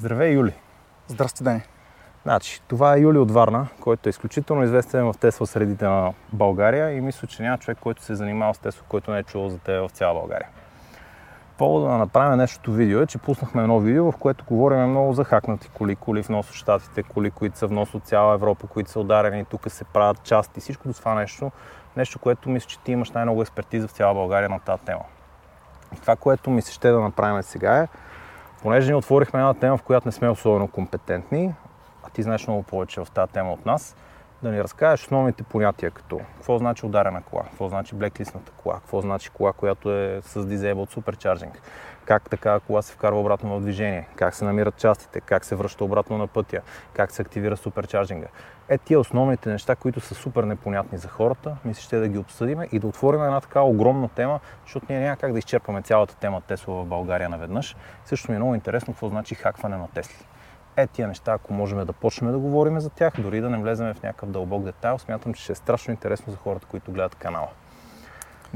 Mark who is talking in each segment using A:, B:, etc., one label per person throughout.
A: Здравей, Юли!
B: Здрасти, Дани!
A: Значи, това е Юли от Варна, който е изключително известен в Тесла средите на България и мисля, че няма човек, който се е занимава с Тесла, който не е чувал за те в цяла България. Повода да направим нещото видео е, че пуснахме едно видео, в което говорим много за хакнати коли, коли в нос от Штатите, коли, които са в нос от цяла Европа, които са ударени, тук се правят части, всичко това нещо, нещо, което мисля, че ти имаш най-много експертиза в цяла България на тази тема. Това, което ми се ще да направим сега е, понеже ни отворихме една тема, в която не сме особено компетентни, а ти знаеш много повече в тази тема от нас, да ни разкажеш основните понятия, като какво значи ударена кола, какво значи блеклистната кола, какво значи кола, която е с disabled supercharging, как така кола се вкарва обратно в движение, как се намират частите, как се връща обратно на пътя, как се активира суперчарджинга. Е, тия основните неща, които са супер непонятни за хората, мисля, ще да ги обсъдиме и да отворим една така огромна тема, защото ние няма как да изчерпаме цялата тема Тесла в България наведнъж. Също ми е много интересно какво значи хакване на Тесли е тия неща, ако можем да почнем да говорим за тях, дори да не влезем в някакъв дълбок детайл, смятам, че ще е страшно интересно за хората, които гледат канала.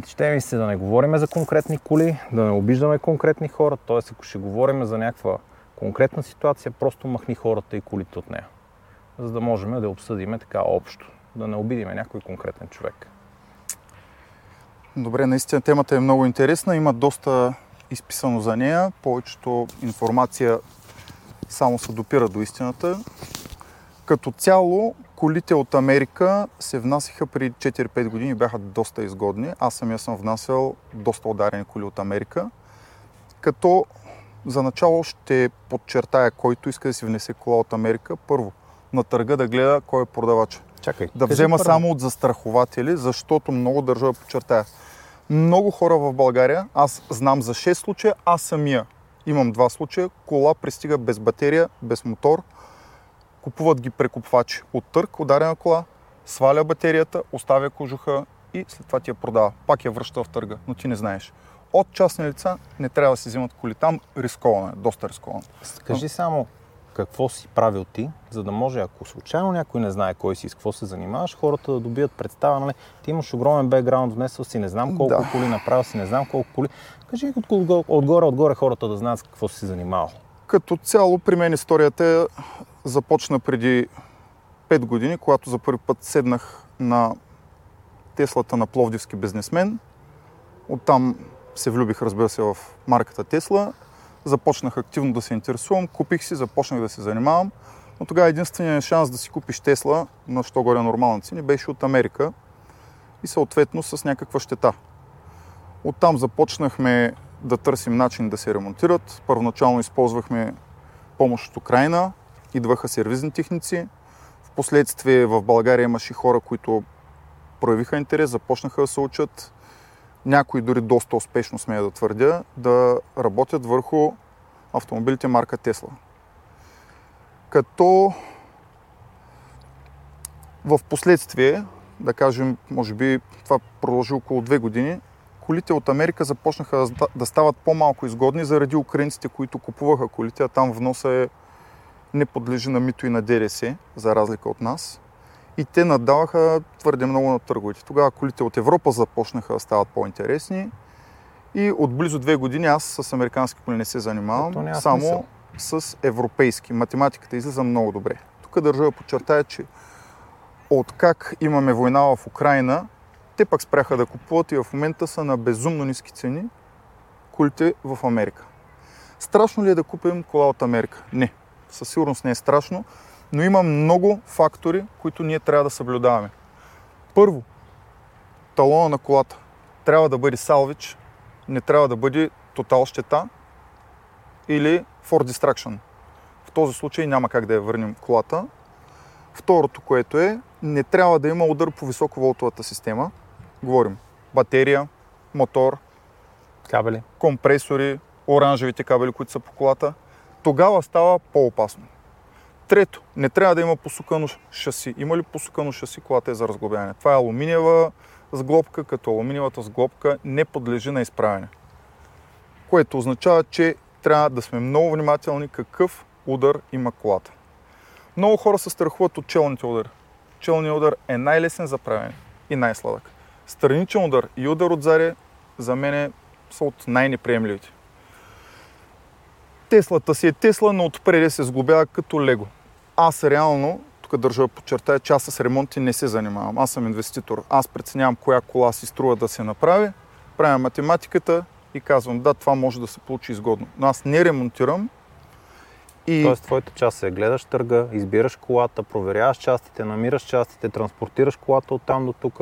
A: Ще ми се да не говорим за конкретни коли, да не обиждаме конкретни хора, т.е. ако ще говорим за някаква конкретна ситуация, просто махни хората и колите от нея. За да можем да обсъдиме така общо, да не обидиме някой конкретен човек.
B: Добре, наистина темата е много интересна, има доста изписано за нея, повечето информация само се допира до истината. Като цяло, колите от Америка се внасяха преди 4-5 години и бяха доста изгодни. Аз самия съм внасял доста ударени коли от Америка. Като за начало ще подчертая, който иска да си внесе кола от Америка, първо на търга да гледа кой е продавач.
A: Чакай.
B: Да взема първо. само от застрахователи, защото много държа да подчертая. Много хора в България, аз знам за 6 случая, аз самия Имам два случая. Кола пристига без батерия, без мотор. Купуват ги прекупвачи от търк, ударена кола, сваля батерията, оставя кожуха и след това ти я продава. Пак я връща в търга, но ти не знаеш. От частни лица не трябва да се взимат коли. Там рисковано е, доста рисковано.
A: Кажи само, какво си правил ти, за да може, ако случайно някой не знае кой си и с какво се занимаваш, хората да добият представа, нали? Ти имаш огромен бекграунд, внесъл си, не знам колко да. коли, направил си, не знам колко коли. Кажи отгоре, отгоре хората да знаят с какво си занимавал.
B: Като цяло при мен историята започна преди 5 години, когато за първи път седнах на Теслата на пловдивски бизнесмен. Оттам се влюбих, разбира се, в марката Тесла започнах активно да се интересувам, купих си, започнах да се занимавам, но тогава единственият шанс да си купиш Тесла на що горе нормална цени беше от Америка и съответно с някаква щета. Оттам започнахме да търсим начин да се ремонтират. Първоначално използвахме помощ от Украина, идваха сервизни техници. Впоследствие в България имаше хора, които проявиха интерес, започнаха да се учат някои дори доста успешно, смея да твърдя, да работят върху автомобилите марка Тесла. Като в последствие, да кажем, може би това продължи около две години, колите от Америка започнаха да стават по-малко изгодни заради украинците, които купуваха колите, а там вноса е не подлежи на мито и на ДРС, за разлика от нас и те надаваха твърде много на търговете. Тогава колите от Европа започнаха да стават по-интересни и от близо две години аз с американски коли не се занимавам, само смисъл. с европейски. Математиката излиза много добре. Тук държа да подчертая, че от как имаме война в Украина, те пък спряха да купуват и в момента са на безумно ниски цени колите в Америка. Страшно ли е да купим кола от Америка? Не. Със сигурност не е страшно, но има много фактори, които ние трябва да съблюдаваме. Първо, талона на колата трябва да бъде салвич, не трябва да бъде тотал щета или for distraction. В този случай няма как да я върнем колата. Второто, което е, не трябва да има удар по високоволтовата система. Говорим батерия, мотор,
A: кабели,
B: компресори, оранжевите кабели, които са по колата. Тогава става по-опасно. Трето, не трябва да има посукано шаси. Има ли посукано шаси, колата е за разглобяване? Това е алуминиева сглобка, като алуминиевата сглобка не подлежи на изправяне. Което означава, че трябва да сме много внимателни какъв удар има колата. Много хора се страхуват от челните удари. Челният удар е най-лесен за правене и най-сладък. Страничен удар и удар от заре за мен са от най-неприемливите. Теслата си е Тесла, но отпреде се сглобява като Лего. Аз реално, тук държа да подчертая, че аз с ремонти не се занимавам. Аз съм инвеститор. Аз преценявам коя кола си струва да се направи, правя математиката и казвам, да, това може да се получи изгодно. Но аз не ремонтирам,
A: и... Тоест, твоята част е гледаш търга, избираш колата, проверяваш частите, намираш частите, транспортираш колата от там до тук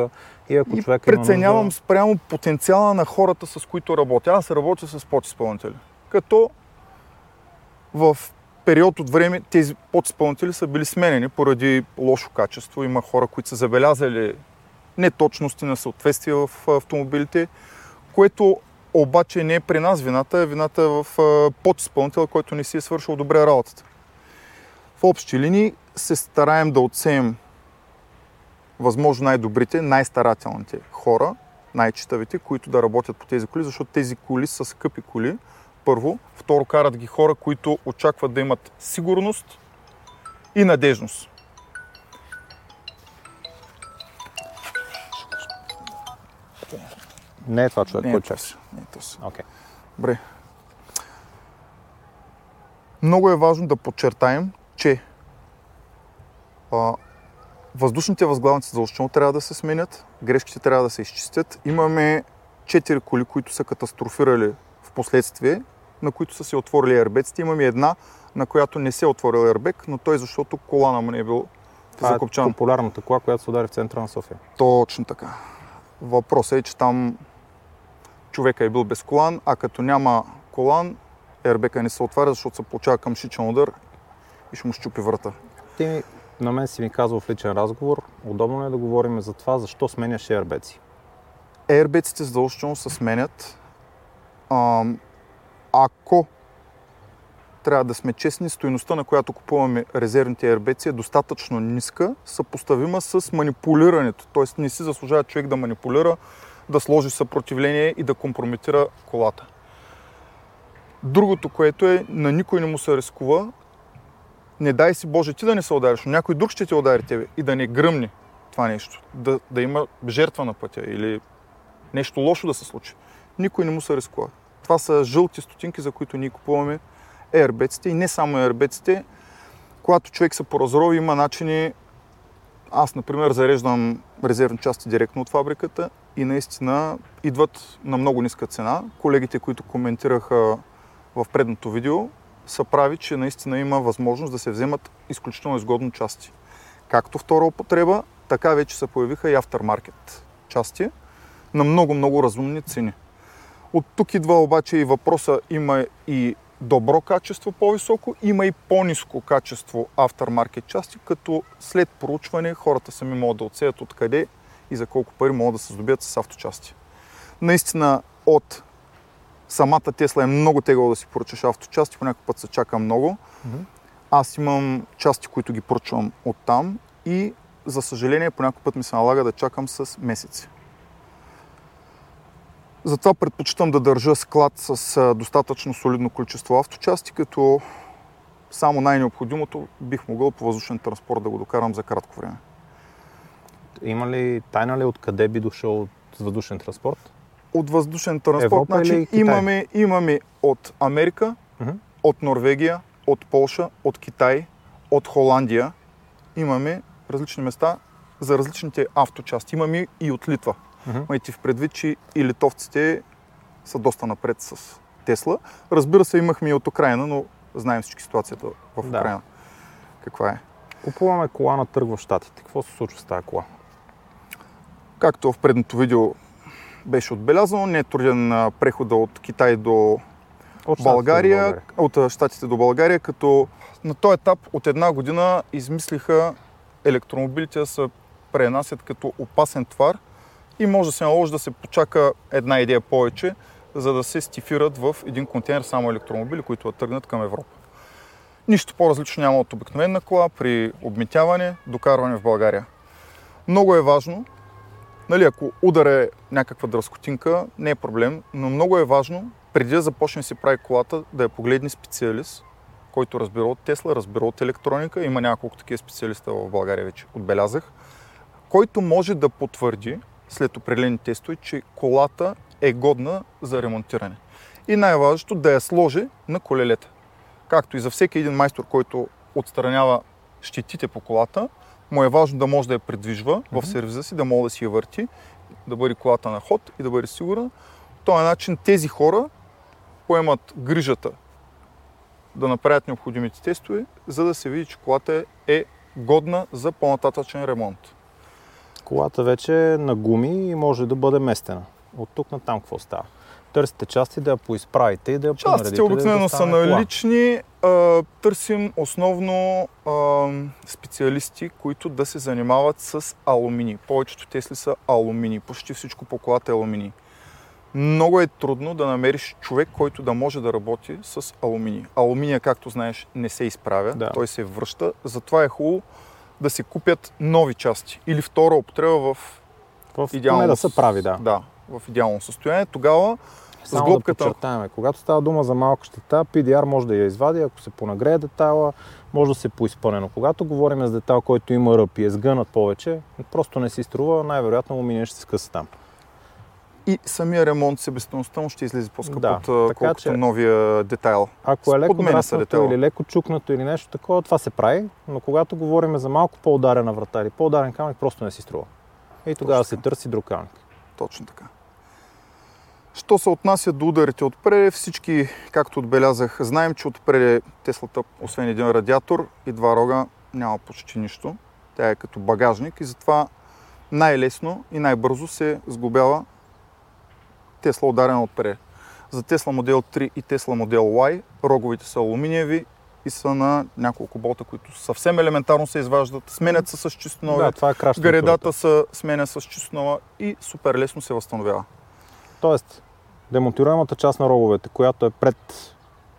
A: и ако
B: и
A: човек
B: преценявам
A: нужда...
B: спрямо потенциала на хората, с които работя. Аз работя с подизпълнители. Като в период от време тези подизпълнители са били сменени поради лошо качество. Има хора, които са забелязали неточности на съответствие в автомобилите, което обаче не е при нас вината, е вината в подизпълнителя, който не си е свършил добре работата. В общи линии се стараем да отсеем възможно най-добрите, най-старателните хора, най-читавите, които да работят по тези коли, защото тези коли са скъпи коли. Първо. Второ, карат ги хора, които очакват да имат сигурност и надежност.
A: Не е това човек,
B: е
A: който
B: това
A: чака.
B: си. Не е това си.
A: Окей.
B: Добре. Много е важно да подчертаем, че а, въздушните възглавници задължително трябва да се сменят, грешките трябва да се изчистят. Имаме 4 коли, които са катастрофирали в последствие, на които са се отворили ербеците. Имаме една, на която не се е отворил ербек, но той защото колана му не е бил
A: Това е
B: закопчан.
A: популярната кола, която се удари в центъра на София.
B: Точно така. Въпросът е, че там човека е бил без колан, а като няма колан, ербека не се отваря, защото се получава към шичен удар и ще му щупи врата.
A: Ти на мен си ми казал в личен разговор, удобно ли е да говорим за това, защо сменяш ербеци.
B: Ербеците задължително се сменят. Ако трябва да сме честни, стоеността, на която купуваме резервните ербеци е достатъчно ниска, съпоставима с манипулирането. Тоест не си заслужава човек да манипулира, да сложи съпротивление и да компрометира колата. Другото, което е, на никой не му се рискува, не дай си Боже ти да не се удариш, но някой друг ще те удари тебе и да не гръмне това нещо. Да, да има жертва на пътя или нещо лошо да се случи. Никой не му се рискува. Това са жълти стотинки, за които ние купуваме ербеците и не само ербеците. Когато човек се поразрови, има начини. Аз, например, зареждам резервни части директно от фабриката и наистина идват на много ниска цена. Колегите, които коментираха в предното видео, са прави, че наистина има възможност да се вземат изключително изгодно части. Както втора употреба, така вече се появиха и aftermarket части на много-много разумни цени. От тук идва обаче и въпроса, има и добро качество по-високо, има и по-низко качество aftermarket части, като след проучване хората сами могат да отсеят откъде и за колко пари могат да се здобият с авточасти. Наистина от самата Тесла е много тегло да си поръчаш авточасти, по някакъв път се чака много. Аз имам части, които ги поръчвам оттам и за съжаление по някакъв път ми се налага да чакам с месеци. Затова предпочитам да държа склад с достатъчно солидно количество авточасти, като само най-необходимото бих могъл по въздушен транспорт да го докарам за кратко време.
A: Има ли тайна ли откъде би дошъл с въздушен транспорт?
B: От въздушен транспорт,
A: Европа
B: значи имаме, имаме от Америка,
A: Мгм.
B: от Норвегия, от Полша, от Китай, от Холандия. Имаме различни места за различните авточасти. Имаме и от Литва.
A: Мгм.
B: Майте в предвид, че и литовците са доста напред с Тесла. Разбира се, имахме и от Украина, но знаем всички ситуацията в
A: Да.
B: Украина. Каква е?
A: Купуваме кола на търг в Штатите. Какво се случва с тази кола?
B: Както в предното видео беше отбелязано, не е труден прехода от Китай до
A: От Штатите до
B: България, от Штатите до България, като на този етап от една година измислиха електромобилите да се пренасят като опасен товар и може да се наложи да се почака една идея повече, за да се стифират в един контейнер само електромобили, които да тръгнат към Европа. Нищо по-различно няма от обикновена кола при обмитяване, докарване в България. Много е важно, нали, ако удар е някаква дръскотинка, не е проблем, но много е важно, преди да започне си прави колата, да я погледне специалист, който разбира от Тесла, разбира от електроника. Има няколко такива специалиста в България вече, отбелязах, който може да потвърди след определени тестове, че колата е годна за ремонтиране. И най-важното да я сложи на колелета. както и за всеки един майстор, който отстранява щетите по колата, му е важно да може да я придвижва в сервиза си, да може да си я върти, да бъде колата на ход и да бъде сигурна. По този начин тези хора поемат грижата да направят необходимите тестове, за да се види, че колата е годна за по-нататъчен ремонт.
A: Колата вече е на гуми и може да бъде местена. От тук на там какво става? Търсите части да я поизправите и да я понаредите.
B: Частите обикновено
A: да
B: са налични. А, търсим основно а, специалисти, които да се занимават с алумини. Повечето Тесли са алумини. Почти всичко по колата е алумини. Много е трудно да намериш човек, който да може да работи с алумини. Алуминия, както знаеш, не се изправя,
A: Да.
B: той се връща. Затова е хубаво да се купят нови части или втора употреба в
A: В,
B: идеално
A: да са прави, да.
B: Да, в идеално състояние. Тогава
A: Само
B: с глобката...
A: да подчертаваме, когато става дума за малка щета, PDR може да я извади, ако се понагрее детайла, може да се поизпъне. Но когато говорим за детайл, който има ръб и е сгънат повече, просто не си струва, най-вероятно му мине ще се скъса там.
B: И самия ремонт, себестойността му ще излезе по-скъпо
A: Да,
B: от колкото
A: че-
B: новия детайл.
A: Ако е леко
B: детайла.
A: или леко чукнато или нещо такова, това се прави, но когато говорим за малко по-ударена врата или по-ударен камък, просто не си струва. И тогава
B: Точно
A: се търси друг камък.
B: Точно така. Що се отнася до ударите отпред, всички, както отбелязах, знаем, че отпред Теслата, освен един радиатор и два рога, няма почти нищо. Тя е като багажник и затова най-лесно и най-бързо се сглобява Тесла ударена отпред. За Тесла модел 3 и Тесла модел Y роговите са алуминиеви и са на няколко болта, които съвсем елементарно се изваждат, сменят се с чисто нови.
A: Да, това е
B: Гаредата се сменя с чисто нова и супер лесно се възстановява.
A: Тоест, демонтируемата част на роговете, която е пред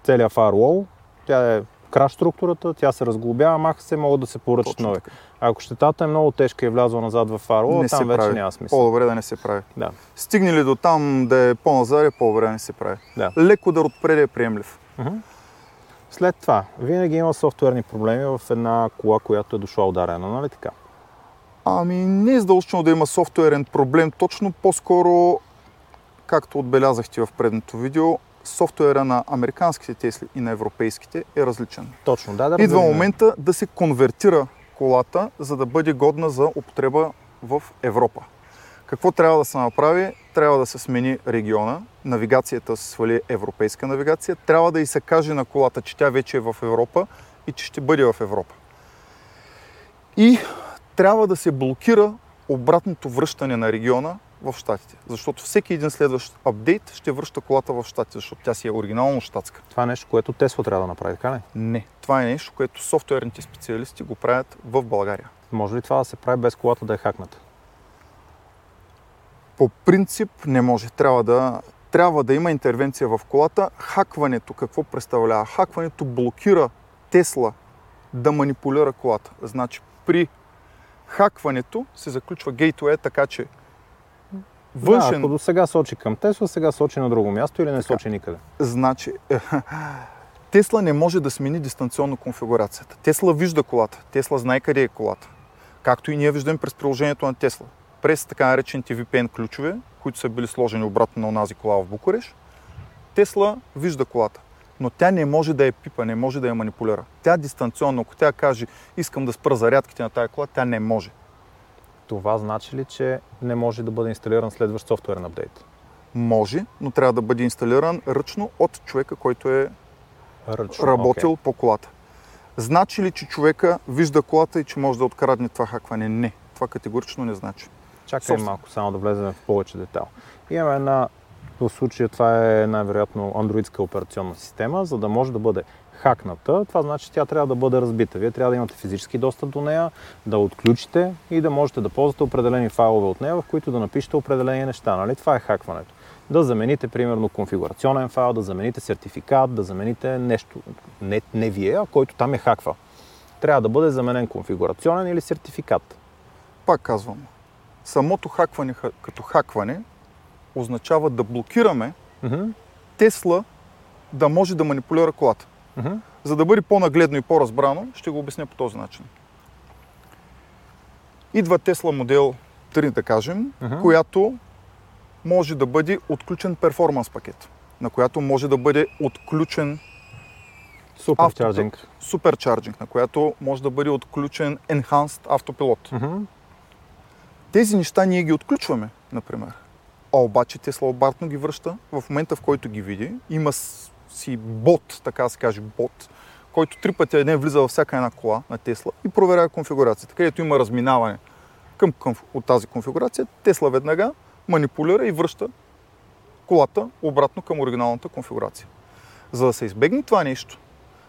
A: целия фаервол, тя е краш структурата, тя се разглобява, маха се, могат да се поръчат нови. Ако щетата е много тежка и е влязла назад в
B: се
A: там вече
B: прави.
A: няма смисъл.
B: По-добре да не се прави.
A: Да.
B: Стигне ли до там да е по-назад, е по-добре да не се прави.
A: Да.
B: Леко удар отпред е приемлив.
A: След това, винаги има софтуерни проблеми в една кола, която е дошла ударена, нали така?
B: Ами не е задължително да има софтуерен проблем, точно по-скоро, както отбелязахте в предното видео, софтуера на американските Тесли и на европейските е различен.
A: Точно, да, да
B: Идва
A: разделим.
B: момента да се конвертира колата, за да бъде годна за употреба в Европа. Какво трябва да се направи? Трябва да се смени региона, навигацията се свали европейска навигация, трябва да и се каже на колата, че тя вече е в Европа и че ще бъде в Европа. И трябва да се блокира обратното връщане на региона в Штатите. Защото всеки един следващ апдейт ще връща колата в Штатите, защото тя си е оригинално щатска.
A: Това е нещо, което Тесла трябва да направи, така ли?
B: Не. Това е нещо, което софтуерните специалисти го правят в България.
A: Може ли това да се прави без колата да е хакната?
B: По принцип не може. Трябва да, трябва да има интервенция в колата. Хакването какво представлява? Хакването блокира Тесла да манипулира колата. Значи при хакването се заключва гейтуе, така че
A: Да,
B: външен...
A: ако до сега сочи към Тесла, сега сочи на друго място или не сочи никъде.
B: Значи, Тесла не може да смени дистанционно конфигурацията. Тесла вижда колата. Тесла знае къде е колата. Както и ние виждаме през приложението на Тесла. През така наречените VPN ключове, които са били сложени обратно на онази кола в Букуреш, Тесла вижда колата. Но тя не може да я пипа, не може да я манипулира. Тя дистанционно, ако тя каже, искам да спра зарядките на тази кола, тя не може.
A: Това значи ли, че не може да бъде инсталиран следващ софтуерен апдейт?
B: Може, но трябва да бъде инсталиран ръчно от човека, който е
A: Ръчно.
B: работил
A: окей.
B: по колата. Значи ли, че човека вижда колата и че може да открадне това хакване? Не. Това категорично не значи.
A: Чакай
B: Собствен-
A: малко, само да влезем в повече детал. Имаме една, в случая това е най-вероятно андроидска операционна система, за да може да бъде хакната. Това значи, че тя трябва да бъде разбита. Вие трябва да имате физически достъп до нея, да отключите и да можете да ползвате определени файлове от нея, в които да напишете определени неща. Нали? Това е хакването. Да замените, примерно, конфигурационен файл, да замените сертификат, да замените нещо, не, не вие, а който там е хаква. Трябва да бъде заменен конфигурационен или сертификат.
B: Пак казвам, самото хакване ха- като хакване означава да блокираме. Тесла да може да манипулира колата. За да бъде по-нагледно и по-разбрано, ще го обясня по този начин. Идва Тесла модел 3, да кажем,
A: Мгм.
B: която може да бъде отключен перформанс пакет, на която може да бъде отключен
A: Суперчарджинг.
B: суперчарджинг, на която може да бъде отключен Enhanced автопилот. Тези неща ние ги отключваме, например. А обаче Тесла обратно ги връща в момента, в който ги види. Има си бот, така да се каже, бот, който три пъти ден влиза във всяка една кола на Тесла и проверява конфигурацията. Където има разминаване към, към, от тази конфигурация, Тесла веднага манипулира и връща колата обратно към оригиналната конфигурация. За да се избегне това нещо,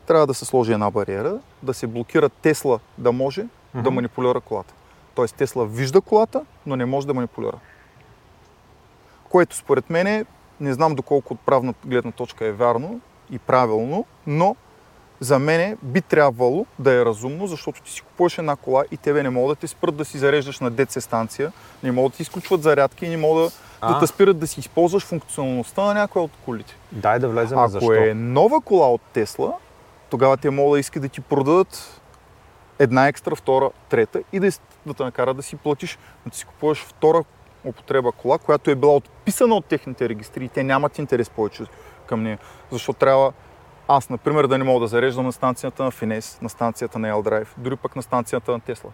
B: трябва да се сложи една бариера, да се блокира Тесла да може да
A: Мгм.
B: манипулира колата. Тоест Тесла вижда колата, но не може да манипулира. Което според мен е, не знам доколко от правна гледна точка е вярно и правилно, но за мен би трябвало да е разумно, защото ти си купуваш една кола и тебе не могат да те спрат да си зареждаш на ДЦ станция, не могат да ти изключват зарядки и не могат да, да
A: А.
B: те спират да си използваш функционалността на някоя от колите.
A: Дай да влезем
B: Ако
A: защо.
B: е нова кола от Тесла, тогава те могат да искат да ти продадат една екстра, втора, трета и да, да те накарат да си платиш, да си купуваш втора употреба кола, която е била отписана от техните регистри и те нямат интерес повече към нея. Защото трябва аз, например, да не мога да зареждам на станцията на Финес, на станцията на L-Drive, дори пък на станцията на Тесла.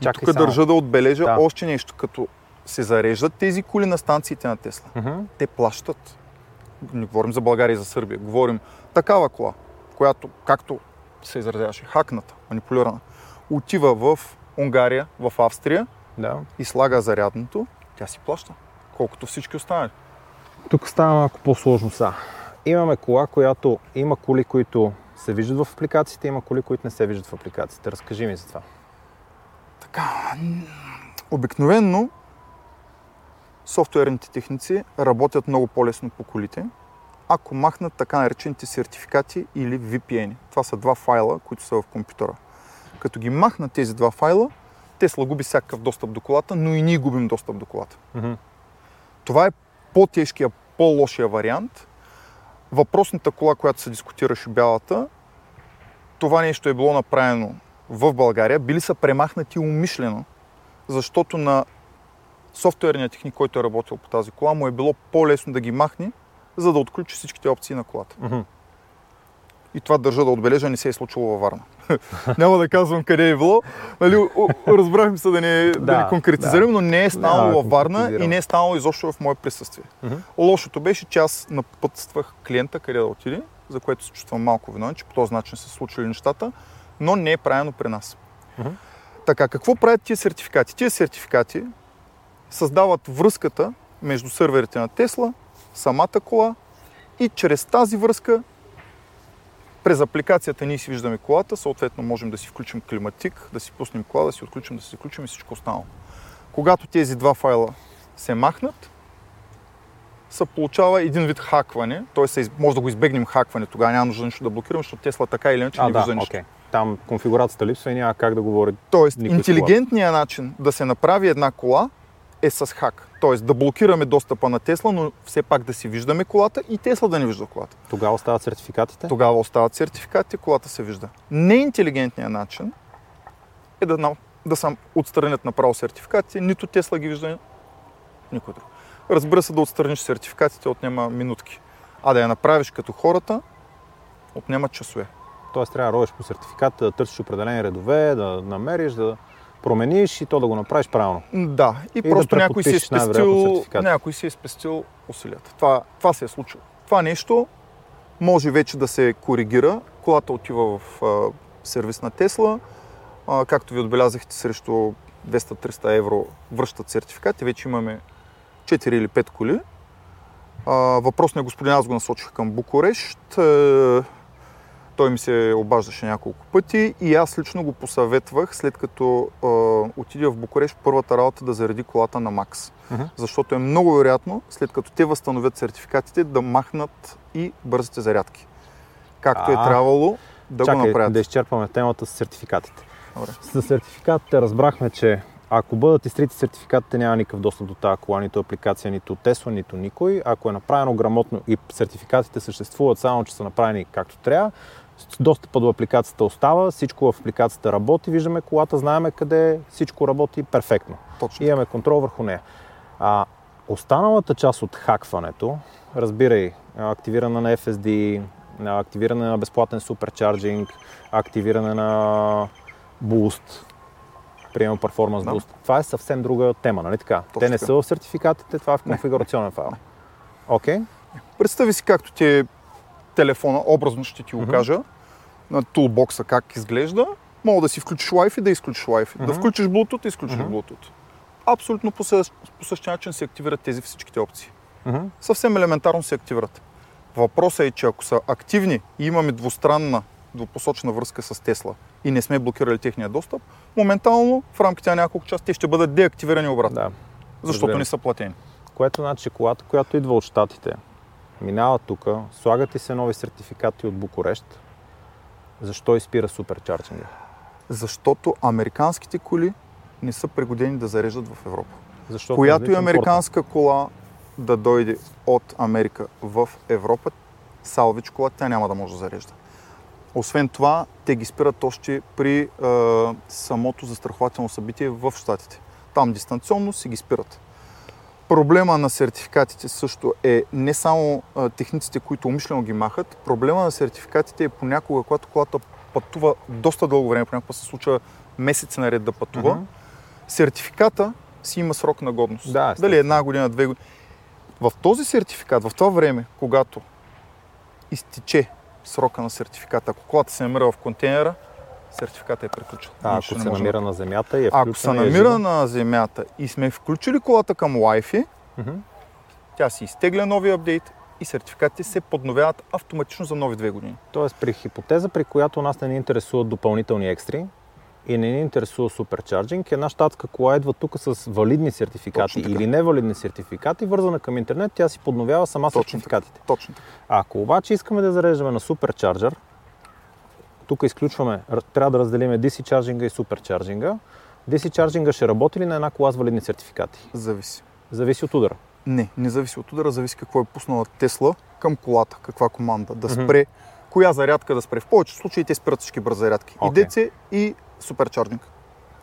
A: Чакай
B: тук
A: само.
B: държа да отбележа
A: Да.
B: още нещо, като се зареждат тези коли на станциите на Тесла
A: Мгм.
B: те плащат. Не говорим за България и за Сърбия. Говорим такава кола, която, както се изразяваше, хакната, манипулирана, отива в Унгария, в Австрия
A: Да.
B: и слага зарядното, тя си плаща. Колкото всички останали.
A: Тук става малко по-сложно са. Имаме кола, която има коли, които се виждат в апликациите, има коли, които не се виждат в апликациите. Разкажи ми за това.
B: Обикновенно софтуерните техници работят много по-лесно по колите, ако махнат така наречените сертификати или VPN. Това са два файла, които са в компютъра. Като ги махнат тези два файла, Тесла губи всякакъв достъп до колата, но и ние губим достъп до колата.
A: Мгм.
B: Това е по-тежкия, по-лошия вариант. Въпросната кола, която се дискутираше бялата, това нещо е било направено в България, били са премахнати умишлено, защото на софтуерния техник, който е работил по тази кола, му е било по-лесно да ги махне, за да отключи всичките опции на колата.
A: Мгм.
B: И това държа да отбележа, не се е случило във Варна. Няма да казвам къде е било. Нали, разбрахме се да не, да,
A: Да,
B: не конкретизираме,
A: да.
B: но не е станало
A: да
B: във Варна и не е станало изобщо в мое присъствие.
A: Мгм.
B: Лошото беше, че аз напътствах клиента къде да отиде, за което се чувствам малко виновен, че по този начин са случили нещата, но не е правено при нас.
A: Мгм.
B: Така, какво правят тия сертификати? Тия сертификати създават връзката между сърверите на Тесла, самата кола и чрез тази връзка през апликацията ние си виждаме колата, съответно можем да си включим климатик, да си пуснем кола, да си отключим, да си включим и всичко останало. Когато тези два файла се махнат, се получава един вид хакване, т.е. може да го избегнем хакване, тогава няма нужда нищо да блокираме, защото Тесла така или иначе не
A: да,
B: вижда нищо.
A: Там конфигурацията липсва и няма как да говори.
B: Тоест, интелигентният начин да се направи една кола е с хак. Тоест да блокираме достъпа на Тесла, но все пак да си виждаме колата и Тесла да не вижда колата.
A: Тогава остават сертификатите.
B: Тогава остават сертификатите, колата се вижда. Неинтелигентният начин е да, да сам отстранят направо сертификатите, нито Тесла ги вижда, никой друг. Разбира се, да отстраниш сертификатите отнема минутки. А да я направиш като хората, отнема часове.
A: Тоест трябва да ровиш по сертификата, да търсиш определени редове, да намериш, да промениш и то да го направиш правилно.
B: Да, и,
A: да
B: просто някой си, е спестил, някой си е спестил усилията. Това, това се е случило. Това нещо може вече да се коригира. Колата отива в а, сервис на Тесла. А, както ви отбелязахте, срещу 200-300 евро връщат сертификати. Вече имаме 4 или 5 коли. А, въпросният господин, аз го насочих към Букурещ. Е, той ми се обаждаше няколко пъти и аз лично го посъветвах, след като а, отиде в Букурещ, първата работа да зареди колата на Макс.
A: Мгм.
B: Защото е много вероятно, след като те възстановят сертификатите, да махнат и бързите зарядки. Както е
A: А,
B: трябвало да
A: Чакай
B: го направят.
A: да изчерпваме темата с сертификатите.
B: Добре.
A: За сертификатите разбрахме, че ако бъдат изтрити сертификатите, няма никакъв достъп до тази кола, нито апликация, нито Тесла, нито никой. Ако е направено грамотно и сертификатите съществуват само, че са направени както трябва, достъпа до апликацията остава, всичко в апликацията работи, виждаме колата, знаеме къде е, всичко работи перфектно.
B: Точно.
A: И имаме контрол върху нея. А останалата част от хакването, разбирай, активиране на FSD, активиране на безплатен суперчарджинг, активиране на Boost, приема Performance
B: Да.
A: Boost. Това е съвсем друга тема, нали така?
B: Точно
A: Те не са в сертификатите, това е в
B: Не.
A: конфигурационен файл. Окей,
B: Представи си както ти е телефона, образно ще ти го кажа, на тулбокса как изглежда. Мога да си включиш Wi-Fi, да изключиш Wi-Fi. Да
A: Мгм.
B: включиш Bluetooth, да изключиш
A: Мгм.
B: Bluetooth. Абсолютно по, същ, по същия начин се активират тези всичките опции.
A: Мгм.
B: Съвсем елементарно се активират. Въпросът е, че ако са активни и имаме двустранна, двупосочна връзка с Тесла и не сме блокирали техния достъп, моментално в рамките на няколко часа те ще бъдат деактивирани обратно,
A: да.
B: защото не са платени.
A: Което значи, колата, която идва от Штатите, минава тук, слагат и се нови сертификати от Букурещ, защо изпира суперчарджинга?
B: Защото американските коли не са пригодени да зареждат в Европа.
A: Защото
B: Която и
A: различен
B: американска кола да дойде от Америка в Европа, салвич кола, тя няма да може да зарежда. Освен това, те ги спират още при е, самото застрахователно събитие в Штатите. Там дистанционно си ги спират. Проблема на сертификатите също е не само техниците, които умишлено ги махат, проблема на сертификатите е понякога, когато колата пътува доста дълго време, понякога се случва месец наред да пътува,
A: Мгм.
B: сертификата си има срок на годност.
A: Да,
B: Дали една година, две години. В този сертификат, в това време, когато изтече срока на сертификата, ако колата се намира в контейнера, сертификата е приключил.
A: А,
B: Нищо
A: ако се намира
B: да-
A: на земята и е
B: Ако се
A: включена и е
B: намира
A: жива.
B: на земята и сме включили колата към Wi-Fi,
A: Мгм.
B: тя си изтегля нови апдейт и сертификатите се подновяват автоматично за нови две години.
A: Тоест при хипотеза, при която нас не ни интересуват допълнителни екстри и не ни интересува суперчарджинг, една щатска кола идва тук с валидни сертификати
B: така.
A: или невалидни сертификати, вързана към интернет, тя си подновява сама
B: Точно
A: сертификатите.
B: Точно така.
A: Ако обаче искаме да зареждаме на суперчарджер, тук изключваме, трябва да разделим DC чарджинга и суперчарджинга. DC чарджинга ще работи ли на една кола с валидни сертификати?
B: Зависи.
A: Зависи от удара.
B: Не, не зависи от удара, зависи какво е пуснала Тесла към колата, каква команда да спре, коя зарядка да спре. В повечето случаи те спират всички бързи зарядки.
A: Окей.
B: И DC, и суперчарджинг.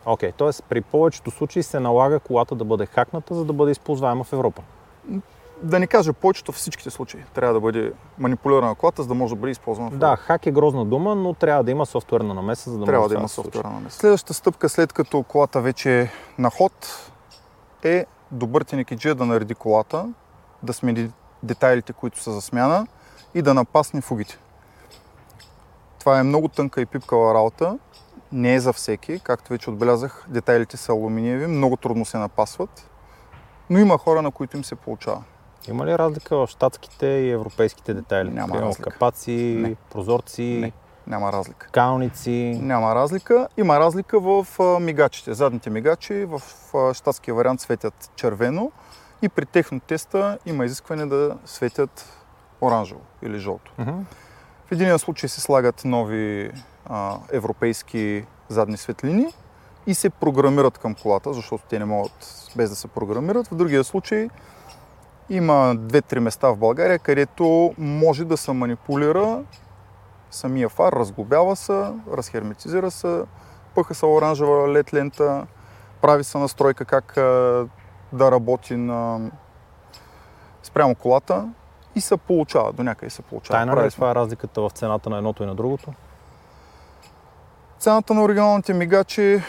A: Окей, т.е. при повечето случаи се налага колата да бъде хакната, за да бъде използваема в Европа.
B: Да не кажа повечето, всичките случаи трябва да бъде манипулирана колата, за да може да бъде използвана.
A: Да, хак е грозна дума, но трябва да има софтуерна намеса, за да
B: трябва
A: може
B: да
A: това
B: има
A: се случи.
B: софтуера на место. Следващата стъпка, след като колата вече е на ход, е добър теникиджия да нареди колата, да смени детайлите, които са за смяна и да напасне фугите. Това е много тънка и пипкава работа. Не е за всеки. Както вече отбелязах, детайлите са алуминиеви, много трудно се напасват. Но има хора, на които им се получава.
A: Има ли разлика в щатските и европейските детайли?
B: Няма
A: Примерно
B: разлика.
A: Капаци,
B: Не.
A: прозорци,
B: Не. Няма разлика.
A: калници.
B: Няма разлика. Има разлика в а, мигачите. Задните мигачи в а, щатския вариант светят червено и при технотеста има изискване да светят оранжево или жълто.
A: Мгм.
B: В един случай се слагат нови а, европейски задни светлини и се програмират към колата, защото те не могат без да се програмират. В другия случай има две-три места в България, където може да се манипулира самия фар, разглобява се, разхерметизира се, пъха се оранжева лед лента, прави се настройка как да работи на спрямо колата и се получава, до някъде се получава.
A: Тайна ли е това е разликата в цената на едното и на другото?
B: Цената на оригиналните мигачи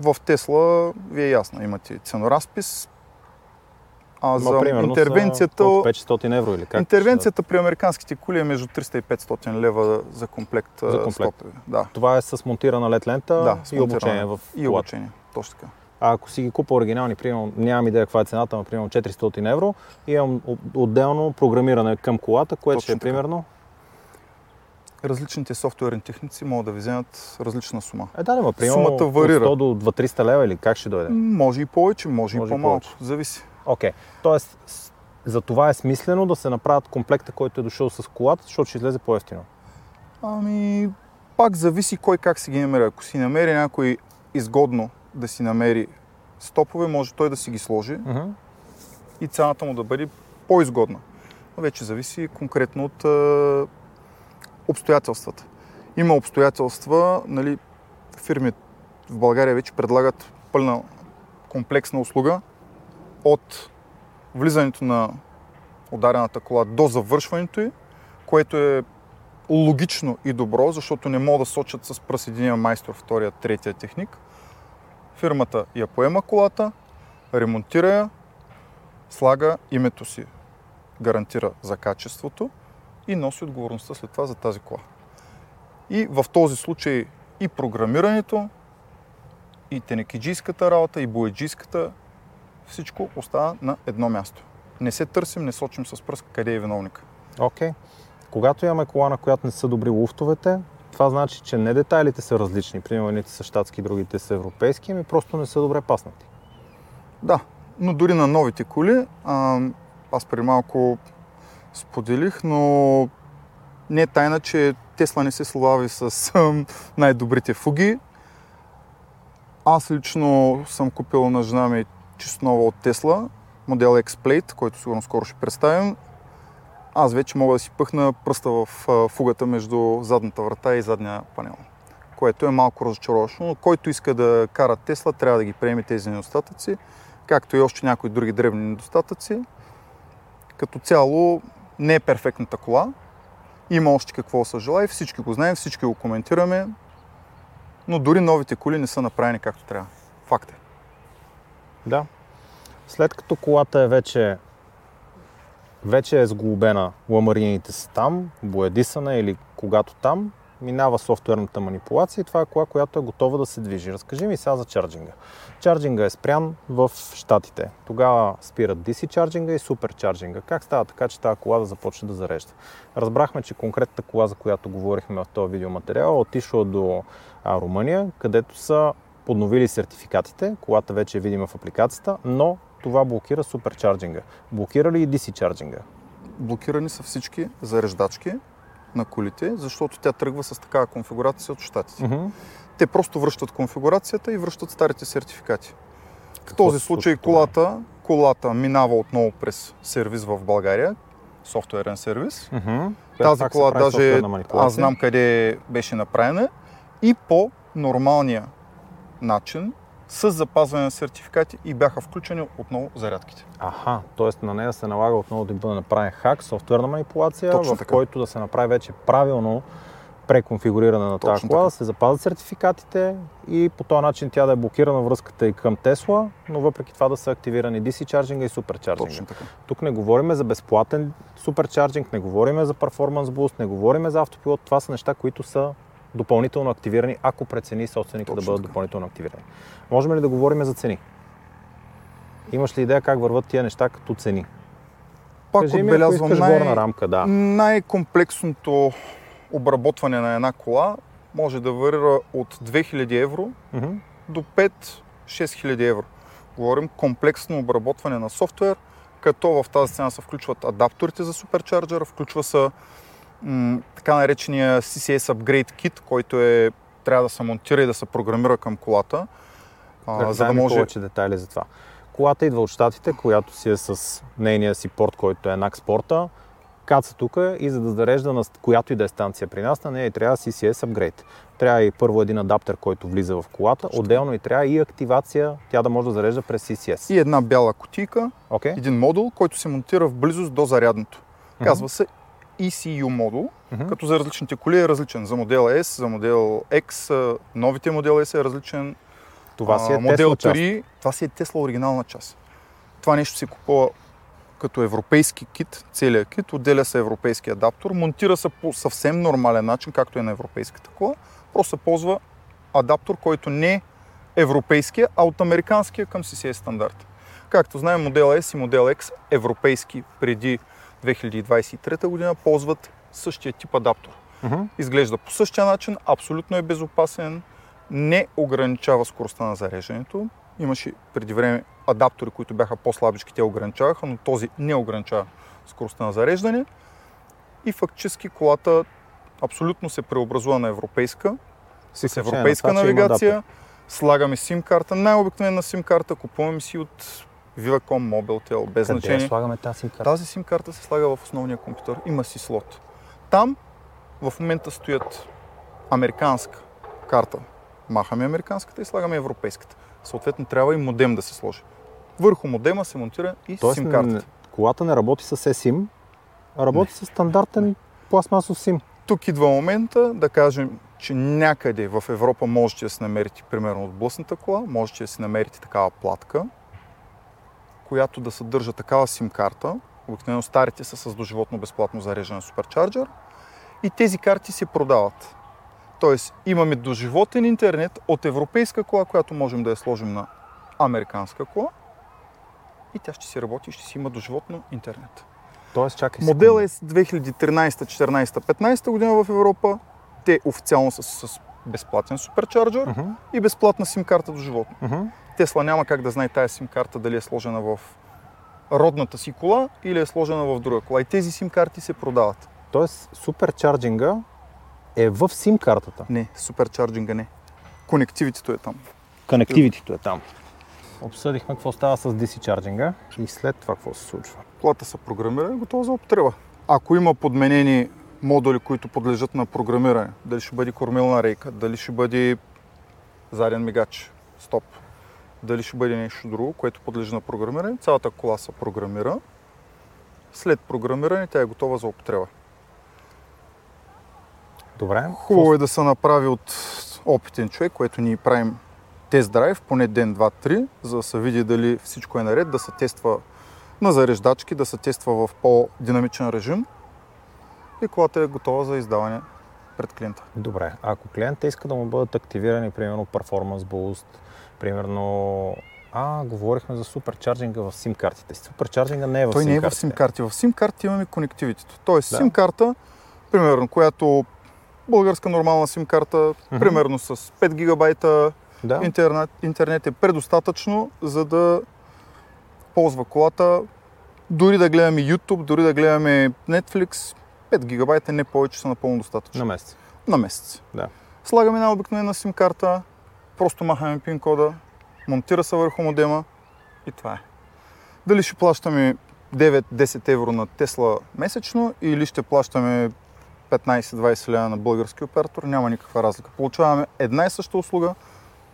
B: в Тесла ви е ясна. Имате ценоразпис, а за
A: Ма, примерно,
B: интервенцията...
A: Са, колко, 500 евро или как?
B: Интервенцията при американските коли е между 300 и 500 лева за комплект,
A: За комплект.
B: стопове. Да,
A: Това е с монтирана лед лента
B: да
A: и обучение в
B: И обучение, точно така.
A: А ако си ги купа оригинални, примерно, нямам идея каква е цената, но примерно 400 евро, имам отделно програмиране към колата, което
B: Точно
A: ще е
B: така.
A: примерно...
B: Различните софтуерни техници могат да ви вземат различна сума.
A: Е, да, да, примерно
B: Сумата
A: от
B: варира.
A: 100 до 200 лева или как ще дойде?
B: Може и повече, може,
A: Може
B: и
A: и
B: по-малко.
A: повече.
B: Зависи.
A: Окей. Тоест, с- за това е смислено да се направят комплекта, който е дошъл с колата, защото ще излезе по-ефтино.
B: Ами, пак зависи кой как си ги намери. Ако си намери някой изгодно да си намери стопове, може той да си ги сложи
A: Мгм.
B: и цената му да бъде по-изгодна. Но вече зависи конкретно от е, обстоятелствата. Има обстоятелства, нали, фирми в България вече предлагат пълна комплексна услуга от влизането на ударената кола до завършването й, което е логично и добро, защото не могат да сочат с пръст единия майстор, втория, третия техник. Фирмата я поема колата, ремонтира я, слага името си, гарантира за качеството и носи отговорността след това за тази кола. И в този случай и програмирането, и тенекиджийската работа, и боеджийската, всичко остава на едно място. Не се търсим, не сочим с пръст къде е виновника.
A: Окей. Okay. Когато имаме кола, на която не са добри луфтовете, това значи, че не детайлите са различни. Примерно едните са щатски, другите са европейски, ами просто не са добре паснати.
B: Да, но дори на новите коли, а, аз преди малко споделих, но не е тайна, че Тесла не се слави с най-добрите фуги. Аз лично съм купил на жена ми чисто нова от Тесла, модел X-Plate, който сигурно скоро ще представим. Аз вече мога да си пъхна пръста в фугата между задната врата и задния панел, което е малко разочароващо, но който иска да кара Тесла, трябва да ги приеме тези недостатъци, както и още някои други древни недостатъци. Като цяло не е перфектната кола, има още какво се желая, всички го знаем, всички го коментираме, но дори новите коли не са направени както трябва. Факт е.
A: Да. След като колата е вече вече е сглобена, ламарините са там, боядисана или когато там, минава софтуерната манипулация и това е кола, която е готова да се движи. Разкажи ми сега за чарджинга. Чарджинга е спрян в Штатите. Тогава спират DC чарджинга и супер чарджинга. Как става така, че тази кола да започне да зарежда? Разбрахме, че конкретната кола, за която говорихме в този видеоматериал, е отишла до Румъния, където са подновили сертификатите. Колата вече е видима в апликацията, но това блокира суперчарджинга. Блокира ли и DC чарджинга?
B: Блокирани са всички зареждачки на колите, защото тя тръгва с такава конфигурация от щатите. Mm-hmm. Те просто връщат конфигурацията и връщат старите сертификати. В този случай колата, колата минава отново през сервис в България, софтуерен сервис. Mm-hmm. Тази кола даже аз знам къде беше направена и по нормалния начин с запазване на сертификати и бяха включени отново зарядките.
A: Аха, т.е. на нея се налага отново да бъде направен хак, софтуерна манипулация, Точно в така. който да се направи вече правилно преконфигуриране на тази кола, да се запазят сертификатите и по този начин тя да е блокирана връзката и към Тесла, но въпреки това да са активирани DC чарджинга и суперчарджинга. Тук не говорим за безплатен суперчарджинг, не говорим за перформанс буст, не говорим за автопилот. Това са неща, които са допълнително активирани, ако прецени собственика да бъдат така. допълнително активирани. Можем ли да говорим за цени? Имаш ли идея как върват тия неща като цени?
B: Пак Кажи отбелязвам най- горна рамка, да. най-комплексното обработване на една кола може да варира от 2000 евро mm-hmm. до 5-6000 евро. Говорим комплексно обработване на софтуер, като в тази цена се включват адапторите за суперчарджера, включва се така наречения CCS Upgrade Kit, който е, трябва да се монтира и да се програмира към колата.
A: А, за да може... повече детайли за това. Колата идва от щатите, която си е с нейния си порт, който е NAC спорта. Каца тук и за да зарежда на която и да е станция при нас, на нея и трябва CCS Upgrade. Трябва и първо един адаптер, който влиза в колата, отделно и трябва и активация, тя да може да зарежда през CCS.
B: И една бяла кутийка, okay. един модул, който се монтира в близост до зарядното. Казва се ECU модул, uh-huh. като за различните коли е различен. За модел S, за модел X, новите модел S е различен.
A: Това си е модел Tesla 3, част.
B: това си е Тесла оригинална част. Това нещо се купува като европейски кит, целият кит, отделя се европейски адаптор, монтира се по съвсем нормален начин, както е на европейската кола, просто се ползва адаптор, който не е европейския, а от американския към CCS стандарт. Както знаем, модел S и модел X, европейски преди 2023 година, ползват същия тип адаптор. Uh-huh. Изглежда по същия начин, абсолютно е безопасен, не ограничава скоростта на зареждането. Имаше преди време адаптори, които бяха по-слабички, те ограничаваха, но този не ограничава скоростта на зареждане. И фактически колата абсолютно се преобразува на европейска, с европейска това, навигация. Слагаме сим карта, най-обикновена сим карта, купуваме си от Viva.com, Mobiltel, без
A: Къде
B: значение.
A: слагаме тази сим карта?
B: Тази сим карта се слага в основния компютър. Има си слот. Там в момента стоят американска карта. Махаме американската и слагаме европейската. Съответно трябва и модем да се сложи. Върху модема се монтира и Тоест, сим картата.
A: колата не работи с eSIM, а работи с стандартен пластмасов SIM.
B: тук идва момента да кажем, че някъде в Европа можете да си намерите, примерно от блъсната кола, можете да си намерите такава платка, която да съдържа такава сим-карта. Обикновено старите са с доживотно безплатно зареждане суперчарджер. И тези карти се продават. Тоест имаме доживотен интернет от европейска кола, която можем да я сложим на американска кола и тя ще си работи и ще си има доживотно интернет.
A: Тоест, чакай
B: Модел е с 2013, 14, 15 година в Европа. Те официално са с безплатен суперчарджер
A: uh-huh.
B: и безплатна сим-карта до животно.
A: Uh-huh.
B: Тесла няма как да знае тази сим-карта дали е сложена в родната си кола или е сложена в друга кола. И тези сим-карти се продават.
A: Тоест, суперчарджинга е в сим-картата.
B: Не, суперчарджинга не. Конективитето е там.
A: Конективитито е там. Обсъдихме какво става с DC чарджинга и след това какво се случва.
B: Колата са програмирани, готова за употреба. Ако има подменени модули, които подлежат на програмиране, дали ще бъде кормилна рейка, дали ще бъде заден мигач, стоп, дали ще бъде нещо друго, което подлежи на програмиране, цялата кола се програмира. След програмиране тя е готова за употреба.
A: Добре.
B: Хубаво е да се направи от опитен човек, което ние правим тест драйв, поне ден, два, три, за да се види дали всичко е наред, да се тества на зареждачки, да се тества в по-динамичен режим и колата е готова за издаване пред клиента.
A: Добре, ако клиентът иска да му бъдат активирани, примерно Performance Boost, примерно а, говорихме за суперчарджинга в SIM картите. Суперчарджинга не е в
B: Той
A: SIM
B: не е в
A: картите.
B: SIM карти. В SIM карти имаме конективитето. Тоест
A: Да.
B: SIM карта, примерно, която българска нормална SIM карта,
A: Мгм.
B: примерно с 5 гигабайта
A: Да.
B: интернет, интернет е предостатъчно, за да ползва колата. Дори да гледаме YouTube, дори да гледаме Netflix, 5 гигабайта не повече са напълно достатъчно.
A: На месец.
B: На месец.
A: Да.
B: Слагаме една обикновена SIM карта, просто махаме пин кода, монтира се върху модема и това е. Дали ще плащаме 9-10 евро на Тесла месечно или ще плащаме 15-20 лева на български оператор, няма никаква разлика. Получаваме една и съща услуга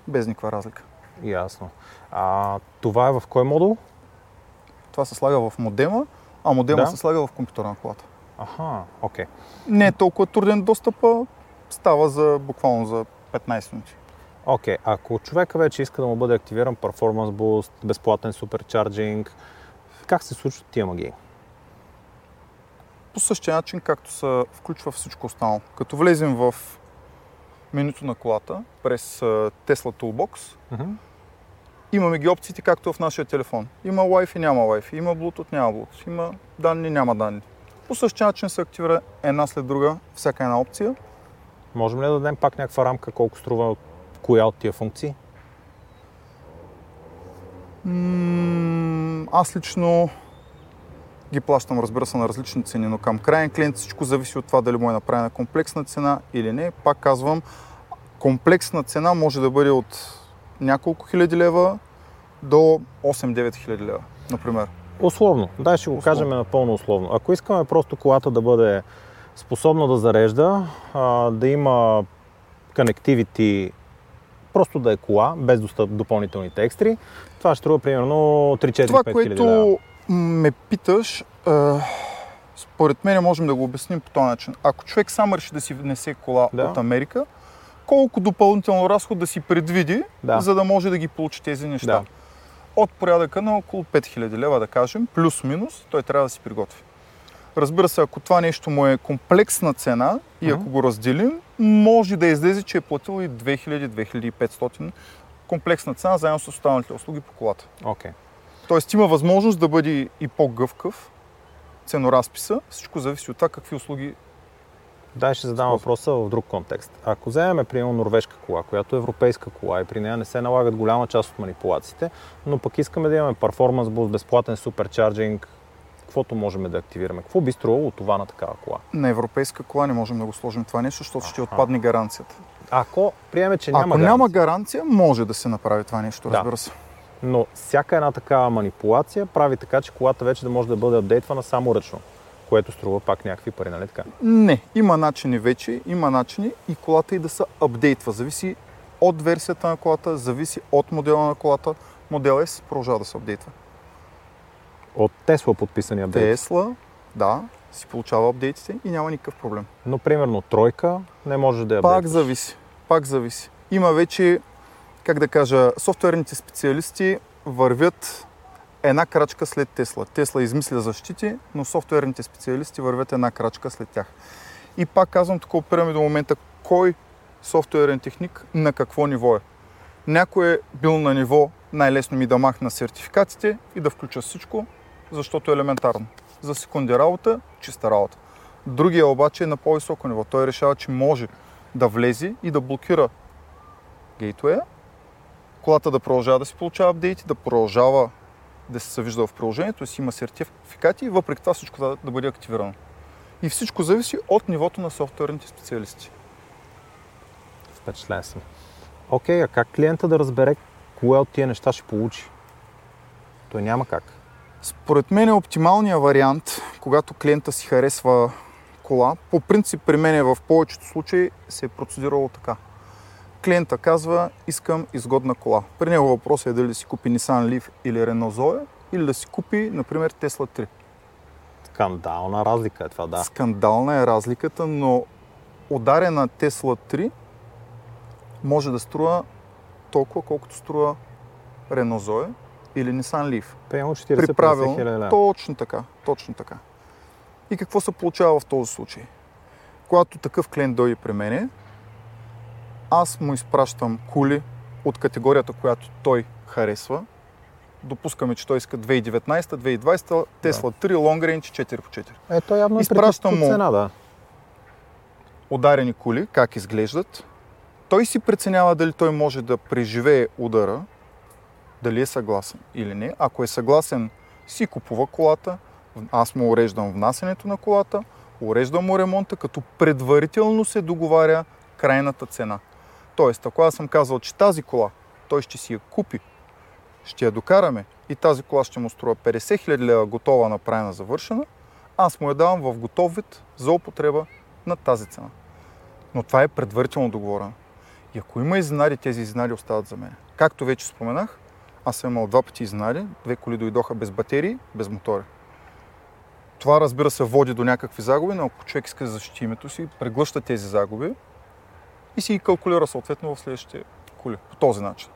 B: без никаква разлика.
A: Ясно. А, това е в кой модул?
B: Това се слага в модема, а модема
A: Да.
B: се слага в компютъра на колата.
A: Аха, окей.
B: Не е толкова труден достъпа, става за буквално за 15 минути.
A: Окей, ако човека вече иска да му бъде активиран Performance Boost, безплатен суперчарджинг, как се случват тия магии?
B: по същия начин, както се включва всичко останало. Като влезем в менюто на колата през Tesla Toolbox,
A: Мгм.
B: имаме ги опциите както в нашия телефон. Има Wi-Fi, няма Wi-Fi, има Bluetooth, няма Bluetooth, има данни, няма данни. По същия начин се активира една след друга всяка една опция.
A: Можем ли да дадем пак някаква рамка колко струва коя от тия функции?
B: М, Аз лично ги плащам, разбира се, на различни цени, но към крайен клиент всичко зависи от това дали му е направена комплексна цена или не. Пак казвам, комплексна цена може да бъде от няколко хиляди лева до 8-9 хиляди лева, например.
A: Условно. Дай ще го
B: Условно.
A: кажем напълно условно. Ако искаме просто колата да бъде способна да зарежда, да има connectivity, просто да е кола, без достъп, допълнителните екстри, това ще струва примерно 3-4-5
B: Това,
A: хиляди лева.
B: което ме питаш, а, според мен можем да го обясним по този начин. Ако човек сам реши да си внесе кола
A: Да.
B: от Америка, колко допълнително разход да си предвиди,
A: Да.
B: за да може да ги получи тези неща.
A: Да.
B: От порядъка на около 5000 лева, да кажем, плюс-минус, той трябва да си приготви. Разбира се, ако това нещо му е комплексна цена и ако го разделим, може да излезе, че е платил и 2000-2500 комплексна цена, заедно с останалите услуги по колата.
A: Окей.
B: Тоест има възможност да бъде и по-гъвкав ценоразписа. Всичко зависи от това какви услуги.
A: Дай ще задам въпроса в друг контекст. Ако вземем, примерно, норвежка кола, която е европейска кола и при нея не се налагат голяма част от манипулациите, но пък искаме да имаме перформанс буст, безплатен суперчарджинг, каквото можем да активираме. Какво би струвало това на такава кола?
B: На европейска кола не можем да го сложим това нещо, защото ще
A: Аха.
B: отпадне гаранцията.
A: Ако приеме, че няма
B: Ако няма
A: гаранция,
B: гаранция, може да се направи това нещо,
A: Да.
B: разбира се.
A: но всяка една такава манипулация прави така, че колата вече да може да бъде апдейтвана само ръчно, което струва пак някакви пари, нали така?
B: Не, има начини вече, има начини и колата и да се апдейтва. Зависи от версията на колата, зависи от модела на колата. Модел S продължава да се апдейтва.
A: От Тесла подписани апдейт.
B: Тесла, да, си получава апдейтите и няма никакъв проблем.
A: Но примерно тройка не може да я
B: Пак
A: апдейтваш.
B: зависи. Пак зависи. Има вече, как да кажа, софтуерните специалисти вървят една крачка след Тесла. Тесла измисля защити, но софтуерните специалисти вървят една крачка след тях. И пак казвам, тук опираме до момента кой софтуерен техник на какво ниво е. Някой е бил на ниво най-лесно ми да махна сертификатите и да включа всичко, защото е елементарно. За секунди работа, чиста работа. Другия обаче е на по-високо ниво. Той решава, че може да влезе и да блокира гейтвея, колата да продължава да си получава апдейти, да продължава да се съвижда в приложението, да си има сертификати и въпреки това всичко да, да бъде активирано. И всичко зависи от нивото на софтуерните специалисти.
A: Впечатлен съм. Окей, а как клиента да разбере кое от тия неща ще получи? Той няма как.
B: Според мен е оптималният вариант, когато клиента си харесва кола. По принцип при мен в повечето случаи се е процедирало така. Клиента казва, искам изгодна кола. При него въпрос е дали да си купи Nissan Leaf или Renault Zoe, или да си купи, например, Tesla 3.
A: Скандална разлика е това, да.
B: Скандална е разликата, но ударена Tesla 3 може да струва толкова, колкото струва Renault Zoe или Nissan Leaf.
A: Примерно
B: При
A: 40-50
B: правилно,
A: хиляди
B: точно така, точно така. И какво се получава в този случай? Когато такъв клиент дойде при мене, аз му изпращам кули от категорията, която той харесва. Допускаме, че той иска 2019-2020, Tesla 3, Long Range 4 по 4.
A: Ето явно е
B: Изпращам
A: притеснена
B: му.
A: цена, да.
B: Ударени кули, как изглеждат. Той си преценява дали той може да преживее удара, дали е съгласен или не. Ако е съгласен, си купува колата, аз му уреждам внасянето на колата, уреждам му ремонта, като предварително се договаря крайната цена. Тоест, ако аз съм казал, че тази кола той ще си я купи, ще я докараме и тази кола ще му струва 50 000 лева готова, направена, завършена, аз му я давам в готов вид за употреба на тази цена. Но това е предварително договорено. И ако има изненади, тези изненади остават за мен. Както вече споменах, аз съм имал два пъти изненади, две коли дойдоха без батерии, без мотори. Това разбира се води до някакви загуби, но ако човек иска да защити името си, преглъща тези загуби и си ги калкулира съответно в следващите коли. По този начин.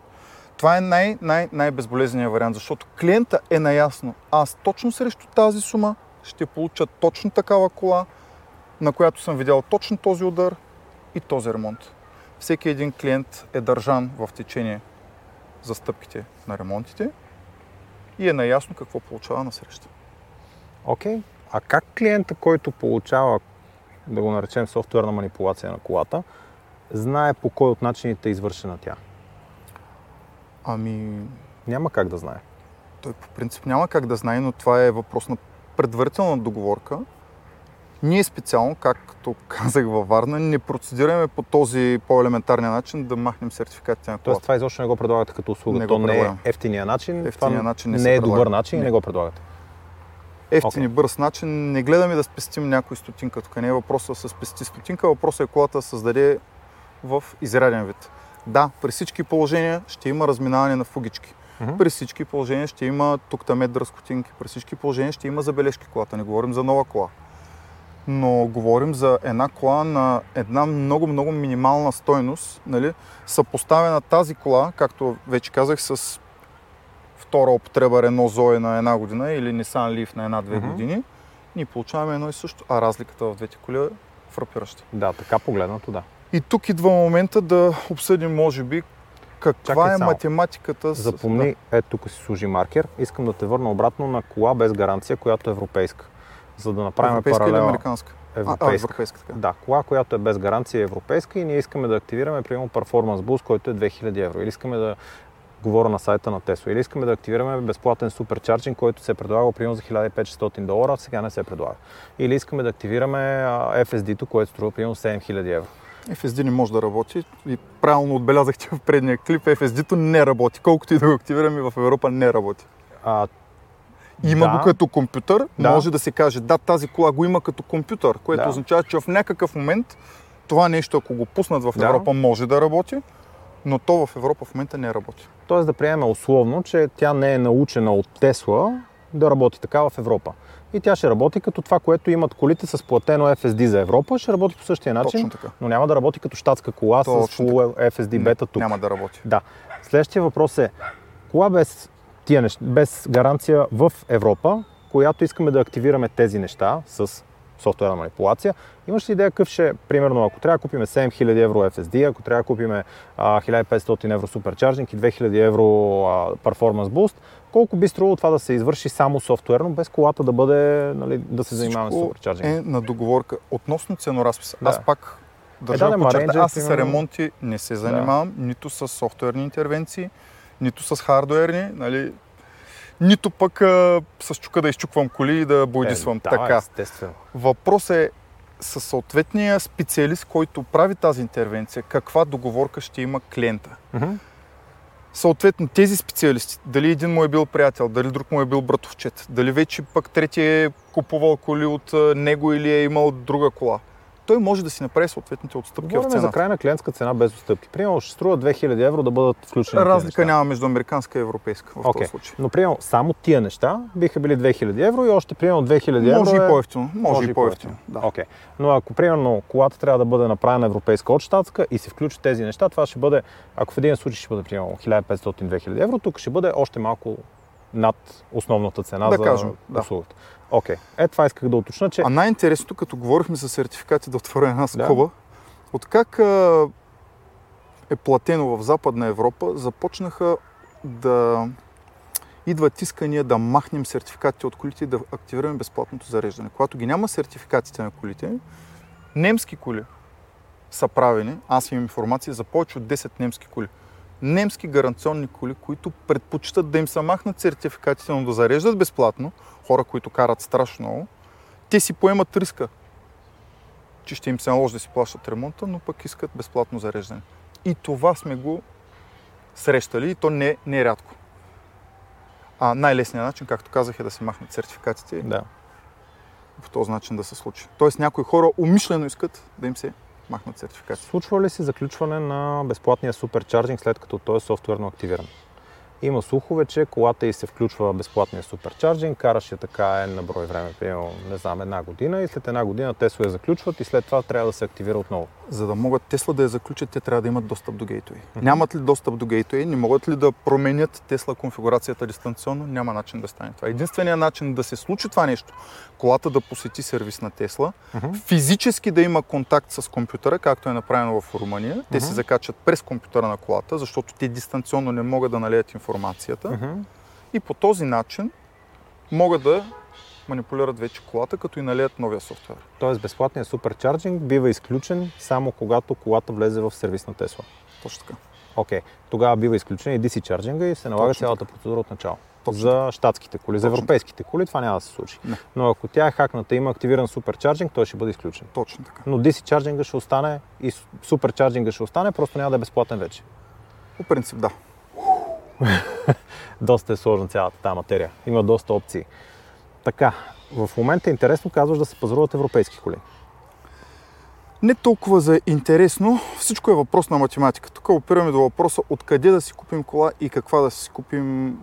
B: Това е най- най- най-безболезненият вариант, защото клиента е наясно. Аз точно срещу тази сума ще получа точно такава кола, на която съм видял точно този удар и този ремонт. Всеки един клиент е държан в течение за стъпките на ремонтите и е наясно какво получава на среща.
A: Окей. А как клиента, който получава, да го наречем софтуерна манипулация на колата, знае по кой от начините е извършена тя?
B: Ами,
A: Няма как да знае.
B: той по принцип няма как да знае, но това е въпрос на предварителна договорка. Ние специално, както казах във Варна, не процедираме по този по-елементарния начин да махнем сертификатите на
A: Тоест
B: колата.
A: това изобщо не го предлагате като услуга.
B: Не
A: То не е ефтиния начин.
B: Ефтиния
A: това
B: начин не
A: не, е добър начин и
B: Не.
A: не го предлагате.
B: Ефтин и
A: Окей.
B: бърз начин. Не гледаме да спестим някой стотинка. Тук не е въпросът да се спести стотинка, въпросът е колата да създаде в изряден вид. Да, при всички положения ще има разминаване на фугички.
A: Мгм.
B: При всички положения ще има тук там дръскотинки. При всички положения ще има забележки колата. Не говорим за нова кола. Но говорим за една кола на една много-много минимална стойност. Нали? Съпоставена тази кола, както вече казах, с втора употреба Renault Zoe на една година или Nissan Leaf на една-две
A: Мгм.
B: години, ние получаваме едно и също, а разликата в двете коли е фрапираща.
A: Да, така погледнато, да.
B: И тук идва момента да обсъдим, може би, каква
A: Чакай
B: е
A: само.
B: математиката.
A: Запомни, ето тук си служи маркер. Искам да те върна обратно на кола без гаранция, която е европейска. За да направим
B: Европейска или
A: паралел.
B: американска? А, а,
A: Европейска.
B: европейска така.
A: Да, кола, която е без гаранция е европейска и ние искаме да активираме, примерно, Performance Boost, който е 2000 евро. Или искаме да говоря на сайта на Tesla. Или искаме да активираме безплатен суперчарджинг, който се предлага примерно за 1500 долара, а сега не се предлага. Или искаме да активираме FSD-то, което струва примерно 7000 евро.
B: FSD не може да работи и правилно отбелязахте в предния клип, FSD-то не работи. Колкото и да го активираме в Европа не работи.
A: А,
B: Има
A: Да.
B: го като компютър,
A: Да.
B: може да се каже, да, тази кола го има като компютър, което
A: Да.
B: означава, че в някакъв момент това нещо, ако го пуснат в
A: Да.
B: Европа, може да работи, но то в Европа в момента не работи.
A: Тоест да приемем условно, че тя не е научена от Тесла да работи така в Европа. и тя ще работи като това, което имат колите с платено FSD за Европа, ще работи по същия начин, но няма да работи като щатска кола с
B: Точно
A: full FSD бета тук.
B: Няма да работи.
A: Да. Следващия въпрос е, кола без, тия неща, без гаранция в Европа, която искаме да активираме тези неща с софтуерна манипулация. Имаш ли идея какъв ще, е, примерно, ако трябва да купим 7000 евро FSD, ако трябва да купим а, 1500 евро суперчарджинг и 2000 евро performance boost, колко би струвало това да се извърши само софтуерно, без колата да бъде, нали, да се занимаваме с суперчарджинг?
B: е на договорка. Относно ценоразписа,
A: Да.
B: аз пак държа
A: да,
B: да,
A: Ranger,
B: аз с ремонти не се занимавам, нито с софтуерни интервенции, нито с хардуерни, нали, нито пък а, с чука да изчуквам коли и да бойдисвам.
A: Е, да,
B: така.
A: естествено.
B: Въпрос е със съответния специалист, който прави тази интервенция, каква договорка ще има клиента.
A: Мгм.
B: Съответно, тези специалисти, дали един му е бил приятел, дали друг му е бил братовчет, дали вече пък третия е купувал коли от него или е имал друга кола, той може да си направи съответните отстъпки в
A: Говорим за
B: цената.
A: крайна клиентска цена без отстъпки. Примерно ще струва 2000 евро да бъдат включени.
B: Разлика няма между американска и европейска в
A: Окей.
B: този случай.
A: Но примерно само тия неща биха били 2000 евро и още примерно 2000 евро
B: Може и
A: е...
B: по-ефтино. Може, и по-ефтино. Да.
A: Окей. Но ако примерно колата трябва да бъде направена европейска от щатска и се включат тези неща, това ще бъде, ако в един случай ще бъде примерно 1500-2000 евро, тук ще бъде още малко над основната цена
B: Да
A: за
B: кажем, да.
A: услугата. Окей. Е, това исках да уточна, че
B: А най-интересното, като говорихме за сертификати, да отворя една
A: Да.
B: скоба, от как а, е платено в Западна Европа, започнаха да идват искания да махнем сертификатите от колите и да активираме безплатното зареждане. Когато ги няма сертификатите на колите, немски коли са правени, аз имам информация за повече от 10 немски коли. Немски гаранционни коли, които предпочитат да им са махнат сертификатите, но да зареждат безплатно, хора, които карат страшно много, те си поемат риска, че ще им се наложи да си плащат ремонта, но пък искат безплатно зареждане. И това сме го срещали и то не, не е рядко. А най-лесният начин, както казах, е да се махнат сертификатите
A: да.
B: по този начин да се случи. Тоест някои хора умишлено искат да им се махнат сертификати.
A: Случва ли се заключване на безплатния суперчарджинг след като той е софтуерно активиран? Има слухове, че колата и се включва безплатния суперчарджинг, караш я така е на брой време, примерно, не знам, една година и след една година Тесла я заключват и след това трябва да се активира отново.
B: За да могат Тесла да я заключат, те трябва да имат достъп до гейтове. Нямат ли достъп до гейтове, не могат ли да променят Тесла конфигурацията дистанционно, няма начин да стане това. Единственият начин да се случи това нещо, колата да посети сервис на Тесла, физически да има контакт с компютъра, както е направено в Румъния. Те се
A: Мгм.
B: закачат през компютъра на колата, защото те дистанционно не могат да налеят информацията.
A: Мгм.
B: И по този начин могат да манипулират вече колата, като и налеят новия софтуер.
A: Тоест безплатният суперчарджинг бива изключен само когато колата влезе в сервис на Тесла.
B: Точно така.
A: Окей, тогава бива изключен и DC чарджинга и се налага
B: Точно
A: цялата процедура от начало.
B: Точно
A: за щатските коли, за
B: Точно
A: европейските коли това няма да се случи.
B: Не.
A: Но ако тя е хакната и има активиран суперчарджинг, той ще бъде изключен.
B: Точно така.
A: Но DC чарджинга ще остане и суперчарджинга ще остане, просто няма да е безплатен вече.
B: По принцип да.
A: Доста е сложна цялата тази материя. Има доста опции. Така, в момента е интересно, казваш да се пазаруват европейски коли.
B: Не толкова за интересно, всичко е въпрос на математика. Тук опираме до въпроса откъде да си купим кола и каква да си купим.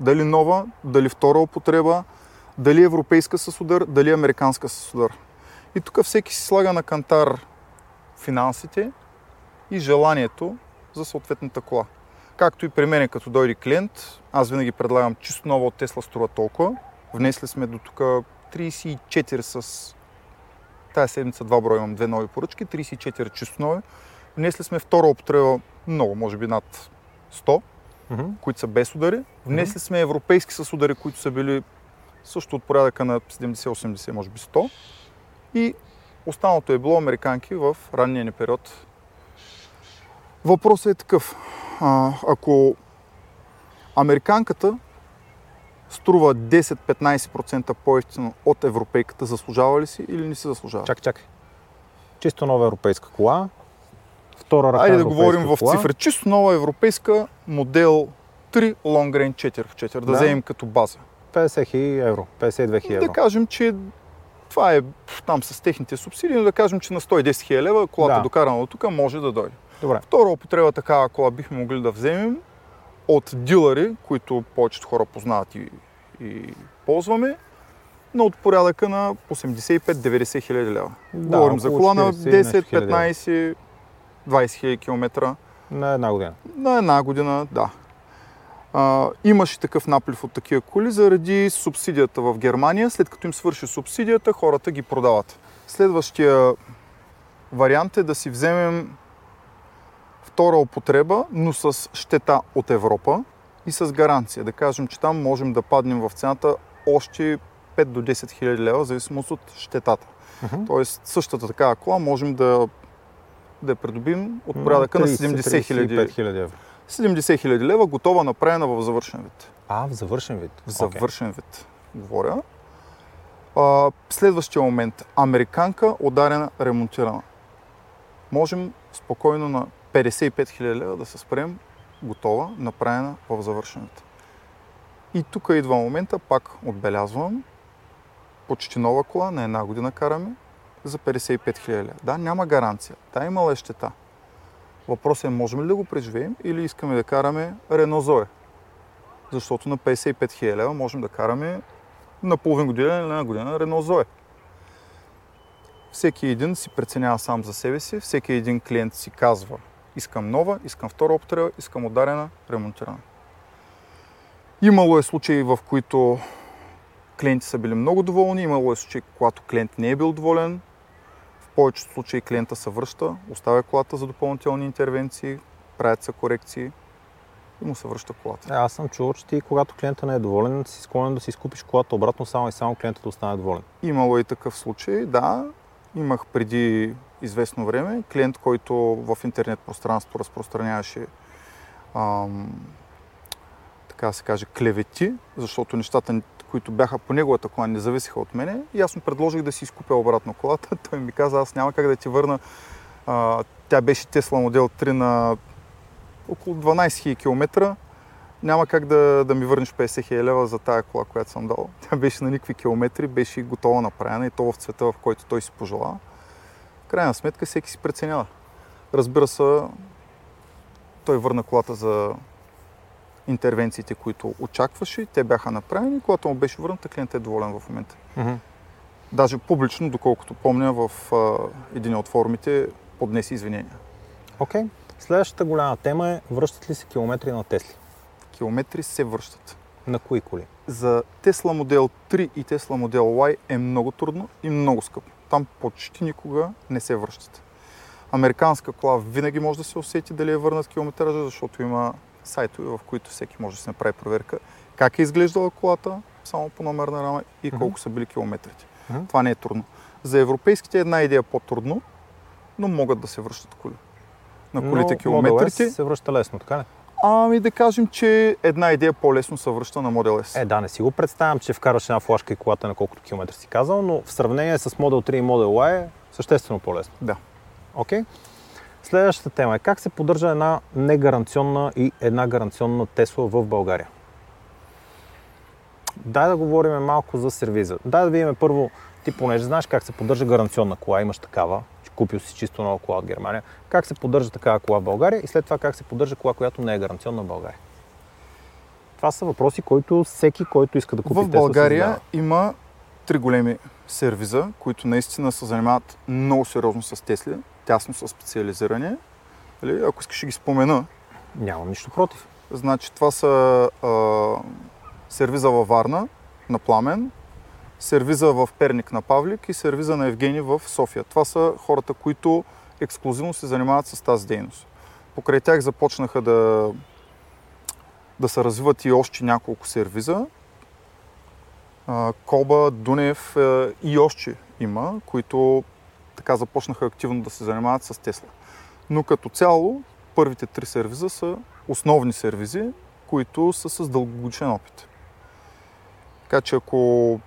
B: Дали нова, дали втора употреба, дали европейска с удар, дали американска с удар. И тук всеки си слага на кантар финансите и желанието за съответната кола. Както и при мен, като дойде клиент, аз винаги предлагам чисто нова от Тесла струва толкова. Внесли сме до тук 34 с Тая седмица два броя имам две нови поръчки, 34 чисто нови. Внесли сме втора употреба много, може би над 100,
A: Мгм.
B: които са без удари. Внесли сме европейски с удари, които са били също от порядъка на 70-80, може би 100. И останалото е било американки в ранния ни период. Въпросът е такъв. А, ако американката струва 10-15% по-ефтино от европейката, заслужава ли си или не се заслужава?
A: Чакай, чакай. Чисто нова европейска кола. Втора ръка
B: Айде да говорим в
A: кола.
B: цифри. Чисто нова европейска модел 3 Long Range 4 в 4, да,
A: Да.
B: вземем като база.
A: 50 хиляди евро, 52 хиляди евро.
B: Да кажем, че това е там с техните субсидии, но да кажем, че на 110 хиляди лева колата
A: Да.
B: докарана от тук може да дойде.
A: Добре.
B: Втора употреба такава кола бихме могли да вземем от дилъри, които повечето хора познават и, и ползваме. но от порядъка на 85-90 хиляди лева.
A: Да,
B: Говорим за кола на
A: 40 нещо
B: 10,
A: хиляди.
B: 15, 20 хиляди километра.
A: На една година.
B: На една година, да. А, имаше такъв наплив от такива коли заради субсидията в Германия. След като им свърши субсидията, хората ги продават. Следващия вариант е да си вземем втора употреба, но с щета от Европа и с гаранция. Да кажем, че там можем да паднем в цената още 5 до 10 хиляди лева, в зависимост от щетата.
A: Мгм.
B: Тоест същата такава кола можем да, да я придобим от порядъка на 70 хиляди
A: 35 хиляди евро.
B: 70 хиляди лева, готова, направена в завършен вид.
A: А, в завършен вид.
B: В завършен вид, говоря. А, следващия момент. Американка, ударена, ремонтирана. Можем спокойно на 55 хиляди лева да се спрем готова, направена в завършен вид. И тук идва момента, пак отбелязвам, почти нова кола, на една година караме, за 55 хиляди лева. Да, няма гаранция. Да, имала е щета. Въпросът е, можем ли да го преживеем или искаме да караме Рено Зое? Защото на 55 хиляди лева можем да караме на половин година или на година Рено Зое. Всеки един си преценява сам за себе си, всеки един клиент си казва искам нова, искам втора употреба, искам ударена, ремонтирана. Имало е случаи, в които клиенти са били много доволни, имало е случаи, когато клиент не е бил доволен. В повечето случаи клиента се връща, оставя колата за допълнителни интервенции, правят се корекции и му се връща колата.
A: Е, аз съм чувал, че ти, когато клиента не е доволен, си склонен да си изкупиш колата обратно, само и само клиентът да остане доволен.
B: Имало е и такъв случай, да. Имах преди известно време клиент, който в интернет пространство разпространяваше ам, така се каже, клевети, защото нещата, които бяха по неговата кола, не зависеха от мене. И аз му предложих да си изкупя обратно колата. Той ми каза, аз няма как да ти върна. А, тя беше Tesla модел 3 на около 12 000 км. Няма как да, да ми върнеш 50 000 лева за тая кола, която съм дал. Тя беше на никакви километри, беше готова направена и то в цвета, в който той си пожела. Крайна сметка всеки си преценява. Разбира се, той върна колата за интервенциите, които очакваше. Те бяха направени. Когато му беше върната, клиентът е доволен в момента.
A: Mm-hmm.
B: Даже публично, доколкото помня, в а, един от форумите поднесе извинения.
A: Окей. Okay. Следващата голяма тема е връщат ли се километри на Тесли?
B: Километри се връщат.
A: На кои коли?
B: За Tesla Model 3 и Tesla Model Y е много трудно и много скъпо. Там почти никога не се връщат. Американска кола винаги може да се усети дали е върнат километража, защото има сайтове, в които всеки може да се направи проверка как е изглеждала колата, само по номерна рама и колко са били километрите. Това не е трудно. За европейските е една идея по-трудно, но могат да се връщат коли. На колите
A: Но
B: километрите.
A: Се връща лесно, така ли?
B: Ами да кажем, че една идея по-лесно се връща на Model S.
A: Е, да, не си го представям, че вкараш една флашка и колата на колкото километри си казал, но в сравнение с Model 3 и Model Y е съществено по-лесно.
B: Да.
A: Окей. Следващата тема е как се поддържа една негаранционна и една гаранционна Тесла в България. Дай да говорим малко за сервиза. Дай да видим първо, ти понеже знаеш как се поддържа гаранционна кола, имаш такава, купил си чисто нова кола от Германия, как се поддържа такава кола в България и след това как се поддържа кола, която не е гаранционна в България. Това са въпроси, които всеки, който иска да купи
B: В
A: Тесла,
B: България
A: задава.
B: има три големи сервиза, които наистина се занимават много сериозно с Тесли, тясно са специализирани. Нали, Ако искаш ще ги спомена,
A: Нямам нищо против.
B: значи това са а, сервиза във Варна на Пламен, сервиза в Перник на Павлик и сервиза на Евгений в София. Това са хората, които ексклюзивно се занимават с тази дейност. Покрай тях започнаха да, да се развиват и още няколко сервиза. Коба, Дунев и още има, които така започнаха активно да се занимават с Тесла. Но като цяло, първите три сервиза са основни сервизи, които са с дългогодишен опит. Така че ако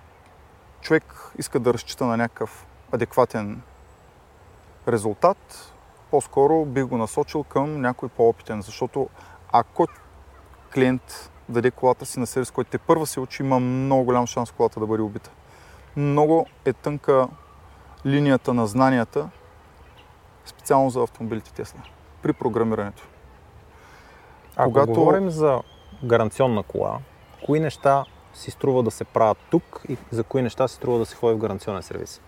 B: човек иска да разчита на някакъв адекватен резултат, по-скоро бих го насочил към някой по-опитен, защото ако клиент даде колата си на сервис, който те първа се учи, има много голям шанс колата да бъде убита. Много е тънка линията на знанията, специално за автомобилите Тесла, при програмирането.
A: Ако
B: Когато-
A: говорим за гаранционна кола, кои неща си струва да се правят тук и за кои неща си струва да се ходи в гаранционен сервис?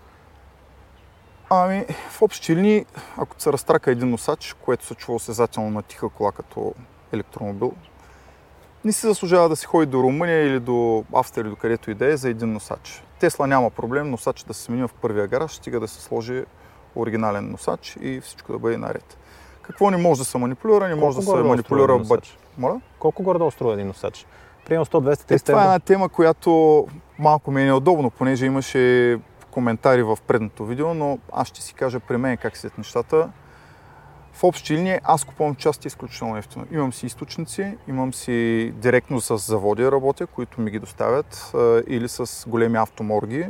B: Ами, в общи линии, ако се разтрака един носач, което се чува осезателно на тиха кола като електромобил, не си заслужава да си ходи до Румъния или до Австрия или до където и да е за един носач. Тесла няма проблем, носач да се смени в първия гараж, стига да се сложи оригинален носач и всичко да бъде наред. Какво не може да се манипулира? Не може да се манипулира бъч.
A: Моля? Колко горе струва един носач? Примерно 100, 200, 300
B: е, Това е една тема, която малко ми е неудобно, понеже имаше коментари в предното видео, но аз ще си кажа при мен как седят нещата. В общи линии аз купувам части изключително ефтино. Имам си източници, имам си директно с заводи работя, които ми ги доставят, или с големи автоморги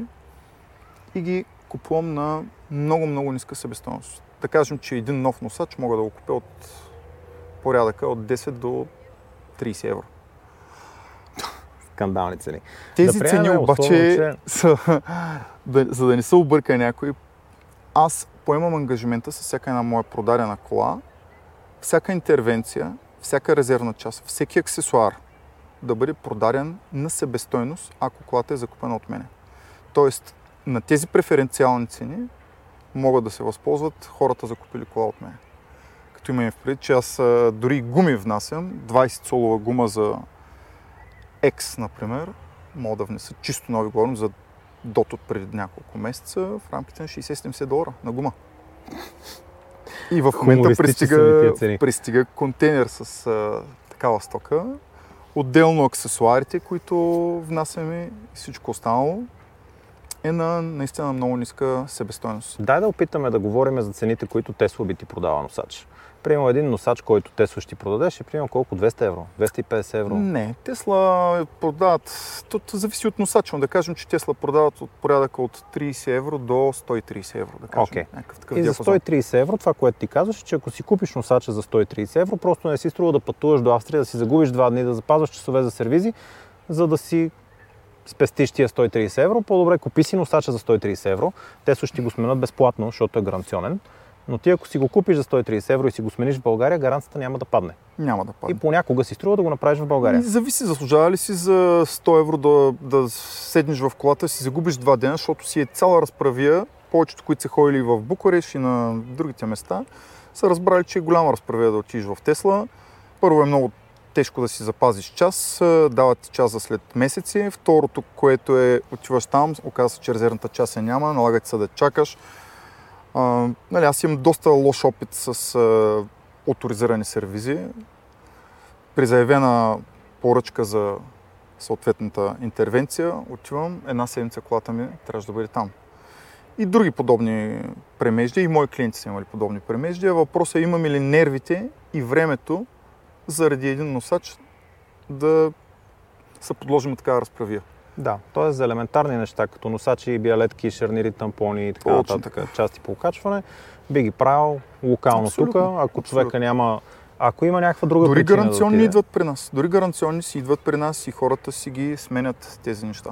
B: и ги купувам на много-много ниска себестойност. Да кажем, че един нов носач мога да го купя от порядъка от 10 до 30 евро.
A: Скандални цени.
B: Тези да цени обаче че... са, да, за да не се обърка някой, аз поемам ангажимента с всяка една моя продадена кола, всяка интервенция, всяка резервна част, всеки аксесуар да бъде продаден на себестойност, ако колата е закупена от мене. Тоест, на тези преференциални цени могат да се възползват хората закупили кола от мен. Като имам в предвид, че аз дори гуми внасям, 20 солова гума за X, например, мога да внеса чисто нови, говорим за дот от преди няколко месеца в рамките на 60-70 долара на гума. И в момента пристига, пристига контейнер с а, такава стока. Отделно аксесуарите, които внасяме и всичко останало е на наистина много ниска себестойност.
A: Дай да опитаме да говорим за цените, които Тесла би ти продава носач. Примерно един носач, който Тесла ще продадеш, е примерно колко? 200 евро? 250 евро?
B: Не, Тесла продават, то зависи от носача, но да кажем, че Тесла продават от порядъка от 30 евро до 130 евро, да кажем.
A: Okay. такъв и за 130 евро, това, което ти казваш, е, че ако си купиш носача за 130 евро, просто не си струва да пътуваш до Австрия, да си загубиш два дни, да запазваш часове за сервизи, за да си спестиш тия 130 евро, по-добре купи си носача за 130 евро. Те ще го сменят безплатно, защото е гаранционен. Но ти ако си го купиш за 130 евро и си го смениш в България, гаранцията няма да падне.
B: Няма да падне.
A: И понякога си струва да го направиш в България.
B: Зависи, заслужава ли си за 100 евро да, да седнеш в колата, си загубиш два дена, защото си е цяла разправия. Повечето, които са ходили в Букуреш и на другите места, са разбрали, че е голяма разправия да отидеш в Тесла. Първо е много тежко да си запазиш час, дават ти час за след месеци. Второто, което е, отиваш там, оказва се, че резервната част е няма, налагат се да чакаш. Нали, аз имам доста лош опит с а, авторизирани сервизи. При заявена поръчка за съответната интервенция, отивам, една седмица колата ми трябва да бъде там. И други подобни премеждия, и мои клиенти са имали подобни премеждия. Въпросът е имаме ли нервите и времето заради един носач да се подложим такава разправия.
A: Да, т.е. за елементарни неща, като носачи, биалетки, шарнири, тампони и така нататък, части по окачване, би ги правил локално тук, ако Абсолютно. човека няма ако има някаква друга
B: Дори гаранционни да идват при нас. Дори гаранционни си идват при нас и хората си ги сменят тези неща.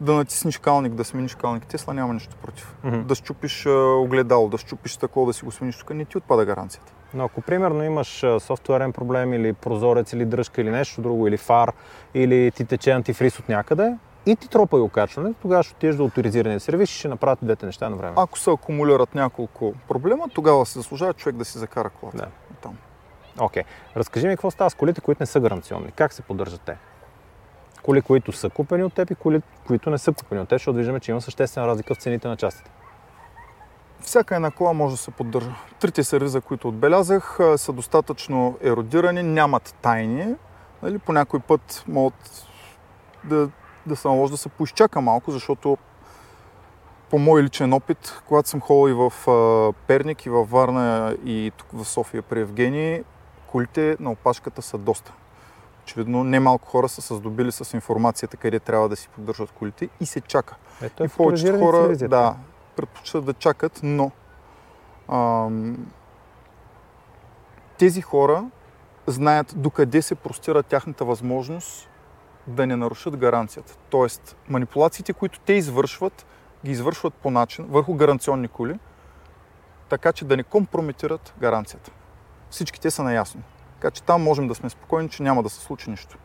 B: Да натиснеш калник, да смениш калник. Тесла няма нищо против. Mm-hmm. Да щупиш огледало, да щупиш тако, да си го смениш тук, не ти отпада гаранцията.
A: Но ако примерно имаш софтуерен проблем или прозорец или дръжка или нещо друго, или фар, или ти тече антифриз от някъде, и ти тропа и окачване, тогава ще отидеш до авторизирания сервис и ще направят двете неща на време.
B: Ако се акумулират няколко проблема, тогава се заслужава човек да си закара колата. Да. Там.
A: Окей. Okay. Разкажи ми какво става с колите, които не са гаранционни. Как се поддържат те? Коли, които са купени от теб и коли, които не са купени от теб, защото виждаме, че има съществена разлика в цените на частите
B: всяка една кола може да се поддържа. Трите сервиза, които отбелязах, са достатъчно еродирани, нямат тайни. Нали, по някой път могат да, да се наложи да се поизчака малко, защото по мой личен опит, когато съм ходил и в Перник, и във Варна, и тук в София при Евгений, колите на опашката са доста. Очевидно, немалко хора са се здобили с информацията къде трябва да си поддържат колите и се чака.
A: Ето е и повечето хора,
B: да, предпочитат да чакат, но ам, тези хора знаят докъде се простира тяхната възможност да не нарушат гаранцията. Тоест, манипулациите, които те извършват, ги извършват по начин върху гаранционни коли, така че да не компрометират гаранцията. Всички те са наясно. Така че там можем да сме спокойни, че няма да се случи нищо.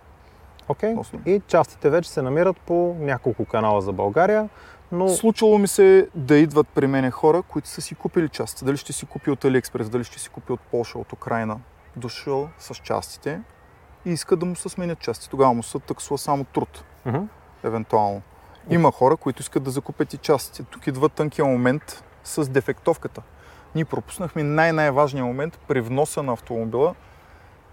A: Окей.
B: Относно.
A: И частите вече се намират по няколко канала за България, но
B: Случвало ми се да идват при мене хора, които са си купили части. Дали ще си купи от Алиекспрес, дали ще си купи от Польша, от Украина. Дошъл с частите и иска да му се сменят части. Тогава му се таксува само труд,
A: Мгм.
B: евентуално. Има хора, които искат да закупят и частите. Тук идва тънкия момент с дефектовката. Ние пропуснахме най-най-важния момент при вноса на автомобила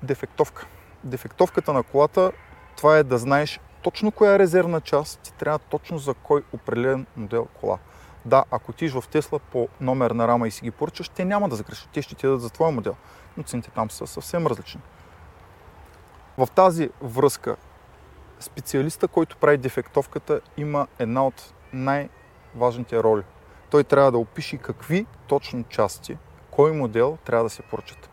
B: дефектовка. Дефектовката на колата, това е да знаеш точно коя резервна част, ти трябва точно за кой определен модел кола. Да, ако ти в Тесла по номер на рама и си ги поръчаш, те няма да загрешат, те ще ти дадат за твоя модел, но цените там са съвсем различни. В тази връзка специалиста, който прави дефектовката, има една от най-важните роли. Той трябва да опише какви точно части, кой модел трябва да се поръчат.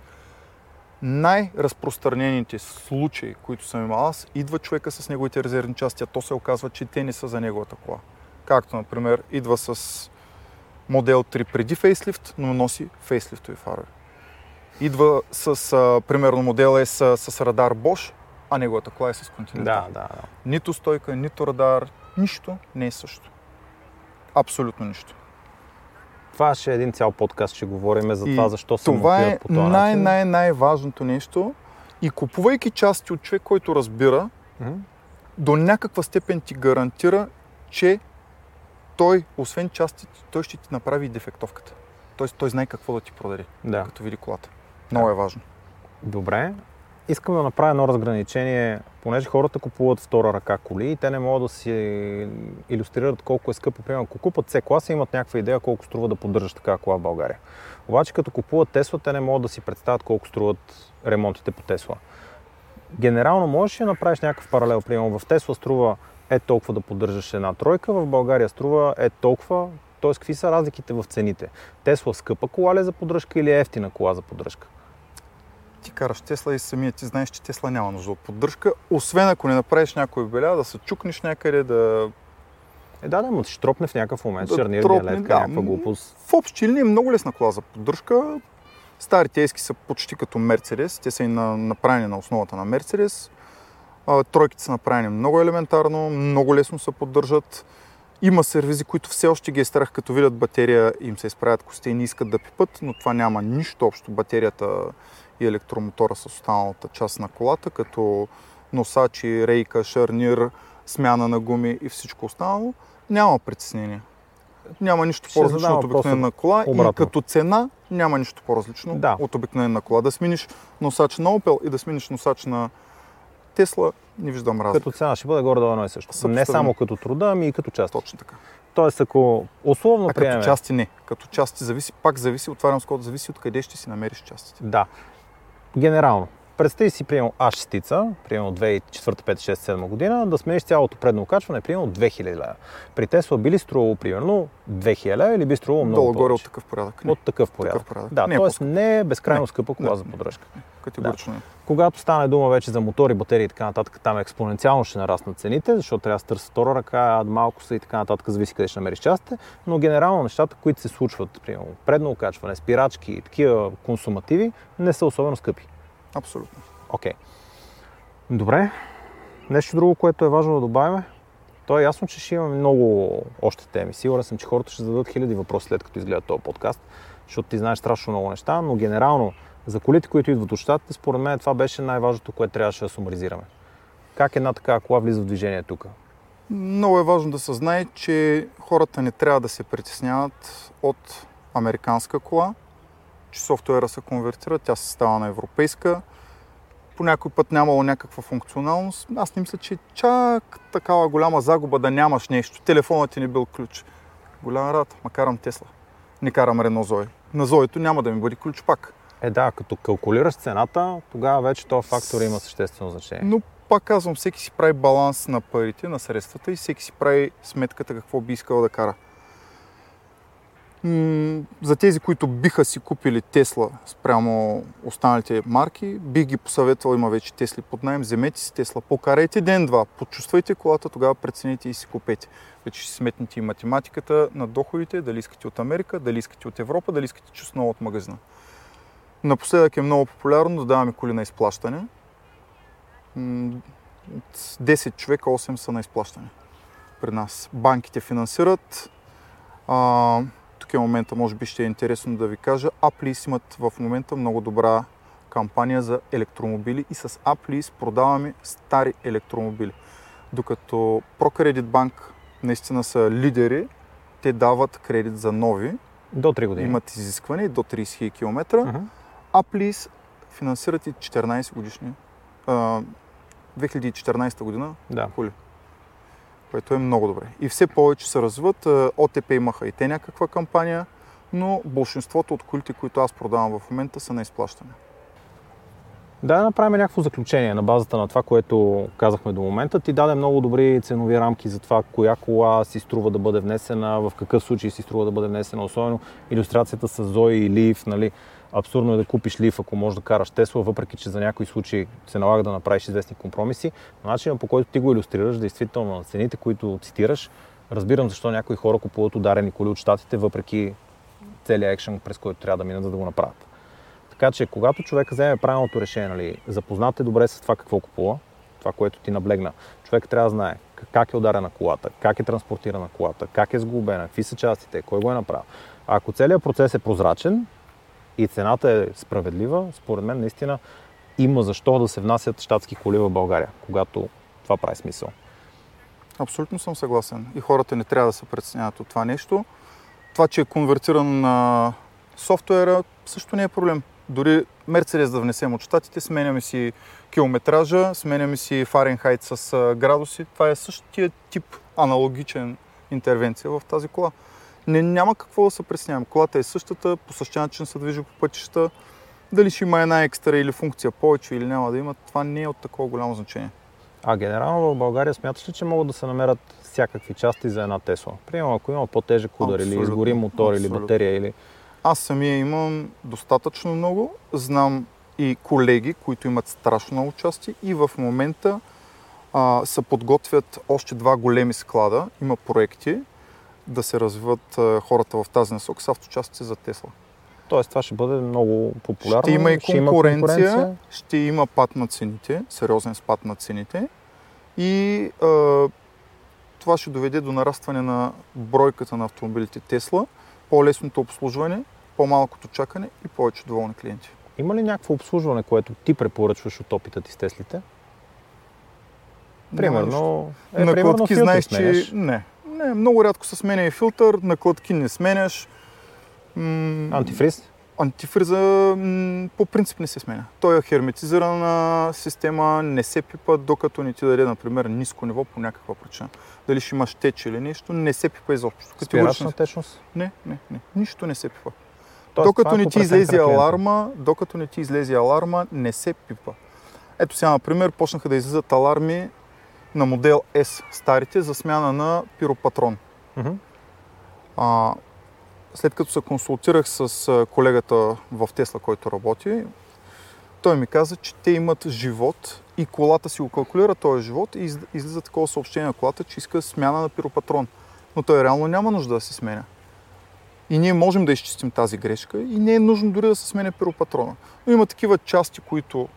B: Най-разпространените случаи, които съм имал аз, идва човека с неговите резервни части, а то се оказва, че те не са за неговата кола. Както, например, идва с модел 3 преди фейслифт, но носи фейслифтови фарове. Идва с, а, примерно, модел S с радар Bosch, а неговата кола е с Continental.
A: да, да, да.
B: Нито стойка, нито радар, нищо не е също. Абсолютно нищо.
A: Това ще е един цял подкаст, ще говорим за
B: И
A: това, защо се
B: Това е
A: по този начин.
B: най-най-най-важното нещо. И купувайки части от човек, който разбира,
A: Мгм.
B: до някаква степен ти гарантира, че той, освен частите, той ще ти направи и дефектовката. Тоест той знае какво да ти продаде,
A: Да.
B: като види колата. Много е важно.
A: Добре. Искам да направя едно разграничение, понеже хората купуват втора ръка коли и те не могат да си иллюстрират колко е скъпо. Примерно, ако купат C класа, имат някаква идея колко струва да поддържаш така кола в България. Обаче, като купуват Тесла, те не могат да си представят колко струват ремонтите по Тесла. Генерално можеш да направиш някакъв паралел. Примерно, в Тесла струва е толкова да поддържаш една тройка, в България струва е толкова. Тоест, какви са разликите в цените? Тесла скъпа кола ли е за поддръжка или е ефтина кола за поддръжка?
B: Ти караш Тесла и самия ти знаеш, че Тесла няма нужда от поддръжка, освен ако не направиш някой беля, да се чукнеш някъде, да
A: Е, да, да, му ще тропне в някакъв момент,
B: Да
A: шарнир,
B: тропне,
A: диалетка,
B: да.
A: някаква глупост.
B: В общи линии е много лесна кола за поддръжка. Старите ески са почти като Мерцедес. Те са и на, направени на основата на Мерцедес. Тройките са направени много елементарно, много лесно се поддържат. Има сервизи, които все още ги е страх, като видят батерия им се изправят косте и не искат да пипат, но това няма нищо общо батерията и електромотора с останалата част на колата, като носачи, рейка, шарнир, смяна на гуми и всичко останало. Няма притеснение. Няма нищо
A: Ще
B: по-различно от обикновена кола
A: обратно.
B: и като цена няма нищо по-различно
A: Да.
B: от обикновена кола. Да смениш носач на Opel и да смениш носач на Тесла, не виждам разлика.
A: Като цена ще бъде горе-долу едно и също. Не
B: Съпоставимо.
A: само като труда, ами и като част.
B: Точно така.
A: Тоест, ако условно
B: А
A: приемем...
B: като части не. Като части зависи, пак зависи, отварям скоро, зависи от къде ще си намериш частите.
A: Да. Генерално. Представи си, приемал А6, приемал 2004, 5, 6, 7 година, да смениш цялото предно окачване, приемал 2000 лева. При Тесла би ли струвало примерно 2000 лева или би струвало много
B: Долу-горе от
A: повече?
B: такъв порядък. Не,
A: От такъв порядък.
B: порядък.
A: Да,
B: е
A: т.е.
B: по-скъпо.
A: не е безкрайно
B: Не.
A: скъпа кола
B: Не.
A: за поддръжка.
B: категорично не.
A: Когато стане дума вече за мотори, батерии и така нататък, там експоненциално ще нараснат цените, защото трябва да се търси втора ръка, малко са и така нататък, зависи къде ще намериш частите. Но генерално нещата, които се случват, примерно предно окачване, спирачки и такива консумативи, не са особено скъпи.
B: Абсолютно.
A: Окей. Добре. Нещо друго, което е важно да добавим. То е ясно, че ще имаме много още теми. Сигурен съм, че хората ще зададат хиляди въпроси след като изгледат този подкаст, защото ти знаеш страшно много неща, но генерално за колите, които идват от щатите, според мен това беше най-важното, което трябваше да сумаризираме. Как една такава кола влиза в движение тук?
B: Много е важно да се знае, че хората не трябва да се притесняват от американска кола, че софтуера се конвертира, тя се става на европейска. По някой път нямало някаква функционалност. Аз не мисля, че чак такава голяма загуба да нямаш нещо. Телефонът ти не бил ключ. Голяма рад, ма карам Тесла. Не карам Рено Зои. На Зоето няма да ми бъде ключ пак.
A: Е да, като калкулираш цената, тогава вече този фактор има съществено значение.
B: Но пак казвам, всеки си прави баланс на парите, на средствата и всеки си прави сметката какво би искал да кара. За тези, които биха си купили Тесла спрямо останалите марки, бих ги посъветвал, има вече Тесли под найем, вземете си Тесла, покарайте ден-два, почувствайте колата, тогава прецените и си купете. Вече ще сметнете и математиката на доходите, дали искате от Америка, дали искате от Европа, дали искате честно от магазина. Напоследък е много популярно да даваме коли на изплащане. М, От 10 човека 8 са на изплащане при нас. Банките финансират. А, тук е момента, може би ще е интересно да ви кажа. Апли имат в момента много добра кампания за електромобили и с Апли продаваме стари електромобили. Докато ProCredit Bank наистина са лидери, те дават кредит за нови.
A: До 3 години.
B: Имат изискване до 30 000 км.
A: Мгм.
B: Аплис финансират и 14 годишни. а, 2014 година
A: Да.
B: коли. Което е много добре. И все повече се развиват. ОТП имаха и те някаква кампания, но большинството от колите, които аз продавам в момента, са на изплащане.
A: Да направим някакво заключение на базата на това, което казахме до момента. Ти даде много добри ценови рамки за това, коя кола си струва да бъде внесена, в какъв случай си струва да бъде внесена, особено иллюстрацията с Zoe и Leaf, нали. Абсурдно е да купиш Leaf, ако можеш да караш Тесла, въпреки че за някои случаи се налага да направиш известни компромиси. Начинът по който ти го иллюстрираш, действително на цените, които цитираш, разбирам защо някои хора купуват ударени коли от щатите, въпреки целият екшен, през който трябва да минат, за да го направят. Така че, когато човек вземе правилното решение, нали, запознат е добре с това какво купува, това, което ти наблегна, човек трябва да знае как е ударена колата, как е транспортирана колата, как е сглобена, какви са частите, кой го е направил. Ако целият процес е прозрачен и цената е справедлива, според мен наистина има защо да се внасят щатски коли в България, когато това прави смисъл.
B: Абсолютно съм съгласен. И хората не трябва да се притесняват от това нещо. Това, че е конвертиран на софтуера, също не е проблем. Дори Мерцедес да внесем от щатите, сменяме си километража, сменяме си Фаренхайт с градуси. Това е същия тип аналогичен интервенция в тази кола. Не, няма какво да се преснявам. Колата е същата, по същия начин се движи по пътища. Дали ще има една екстра или функция повече или няма да има, това не е от такова голямо значение.
A: А генерално в България смяташ ли, че могат да се намерят всякакви части за една Тесла? Примерно, ако има по-тежък удар или изгори мотор или
B: абсолютно.
A: батерия или...
B: Аз самия имам достатъчно много. Знам и колеги, които имат страшно много части и в момента а, се подготвят още два големи склада. Има проекти да се развиват хората в тази насок с авточастици за Тесла.
A: Тоест това ще бъде много популярно.
B: Ще има и
A: ще има
B: конкуренция, ще има пад на цените, сериозен спад на цените и а, това ще доведе до нарастване на бройката на автомобилите Тесла, по-лесното обслужване, по-малкото чакане и повече доволни клиенти.
A: Има ли някакво обслужване, което ти препоръчваш от опита ти с Теслите? Примерно, е,
B: на
A: примерно филтър
B: знаеш, че не. Не, много рядко се сменя и филтър, на клътки не сменяш. М,
A: Антифриз?
B: Антифриза м, по принцип не се сменя. Той е херметизирана система, не се пипа, докато не ти даде, например, ниско ниво по някаква причина. Дали ще имаш теч или нещо, не се пипа изобщо.
A: Спирачна течност?
B: Не, не, не. Нищо не се пипа.
A: Тоест,
B: докато
A: е
B: не ти излезе аларма, докато не ти излезе аларма, не се пипа. Ето сега, например, почнаха да излизат аларми на модел S, старите, за смяна на пиропатрон.
A: Мгм.
B: А, след като се консултирах с колегата в Тесла, който работи, той ми каза, че те имат живот и колата си го калкулира този живот и из- излиза такова съобщение на колата, че иска смяна на пиропатрон. Но той реално няма нужда да се сменя. И ние можем да изчистим тази грешка и не е нужно дори да се сменя пиропатрона. Но има такива части, които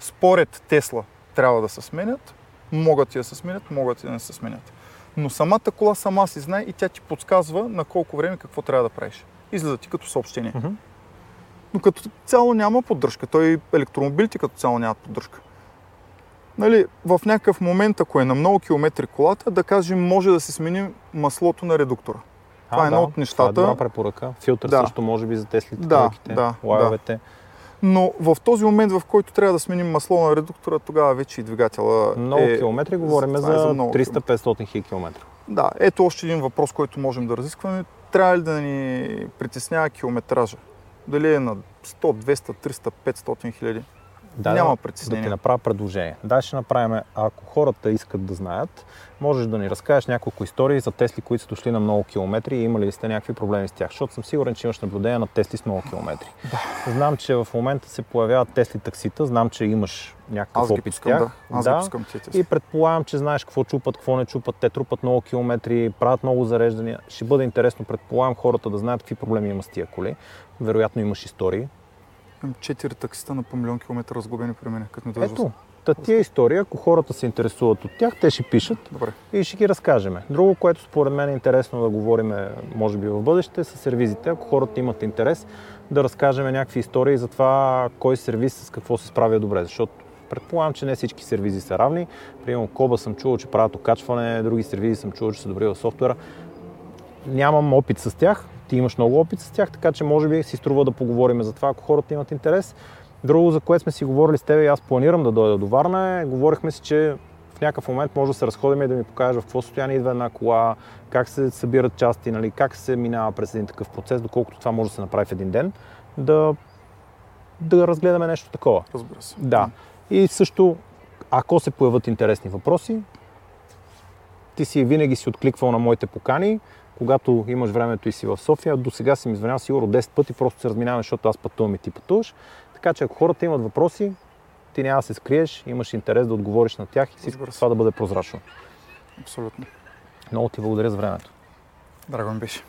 B: според Тесла трябва да се сменят, могат и да се сменят, могат и да не се сменят. Но самата кола сама си знае и тя ти подсказва на колко време какво трябва да правиш. Излиза ти като съобщение.
A: Мгм.
B: Но като цяло няма поддръжка. Той електромобилите като цяло нямат поддръжка. Нали, в някакъв момент, ако е на много километри колата, да кажем, може да се смени маслото на редуктора. Това
A: А,
B: е едно
A: да,
B: от нещата.
A: Това е добра препоръка. Филтър
B: Да.
A: също може би за Теслите,
B: Да, да,
A: лайовете.
B: Но в този момент, в който трябва да сменим масло на редуктора, тогава вече и двигателя
A: Много
B: е...
A: километри, говорим
B: е
A: за
B: за много
A: 300-500 хил километра.
B: Да, ето още един въпрос, който можем да разискваме. Трябва ли да ни притеснява километража? Дали е на 100, 200, 300, 500 хиляди?
A: Да,
B: Няма
A: да,
B: притеснение.
A: Да ти направя предложение. Да, ще направим, ако хората искат да знаят, можеш да ни разкажеш няколко истории за Тесли, които са дошли на много километри и имали ли сте някакви проблеми с тях, защото съм сигурен, че имаш наблюдение на Тесли с много километри. Знам, че в момента се появяват Тесли таксита, знам, че имаш някакъв
B: Аз
A: опит с тях.
B: да. Аз ги пускам.
A: И предполагам, че знаеш какво чупат, какво не чупат. Те трупат много километри, правят много зареждания. Ще бъде интересно, предполагам, хората да знаят какви проблеми има с тия коли. Вероятно имаш истории.
B: Имам 4 таксита на по милион километра разглобени при мен, като ми дойде.
A: Ето, Та тия история, ако хората се интересуват от тях, те ще пишат
B: Добре.
A: и ще ги разкажем. Друго, което според мен е интересно да говорим, може би в бъдеще, са сервизите. Ако хората имат интерес, да разкажем някакви истории за това кой сервис с какво се справя добре. Защото предполагам, че не всички сервизи са равни. Примерно Коба съм чувал, че правят окачване, други сервизи съм чувал, че са добри в софтуера. Нямам опит с тях, ти имаш много опит с тях, така че може би си струва да поговорим за това, ако хората имат интерес. Друго, за което сме си говорили с теб и аз планирам да дойда до Варна е, говорихме си, че в някакъв момент може да се разходим и да ми покажеш в какво състояние идва една кола, как се събират части, нали, как се минава през един такъв процес, доколкото това може да се направи в един ден, да, да разгледаме нещо такова.
B: Разбира се.
A: Да. И също, ако се появят интересни въпроси, ти си винаги си откликвал на моите покани, когато имаш времето и си в София. До сега си ми звънял сигурно 10 пъти, просто се разминаваме, защото аз пътувам и ти пътуваш. Така че ако хората имат въпроси, ти няма да се скриеш, имаш интерес да отговориш на тях и
B: се.
A: това да бъде прозрачно.
B: Абсолютно.
A: Много ти благодаря за времето.
B: Драго ми беше.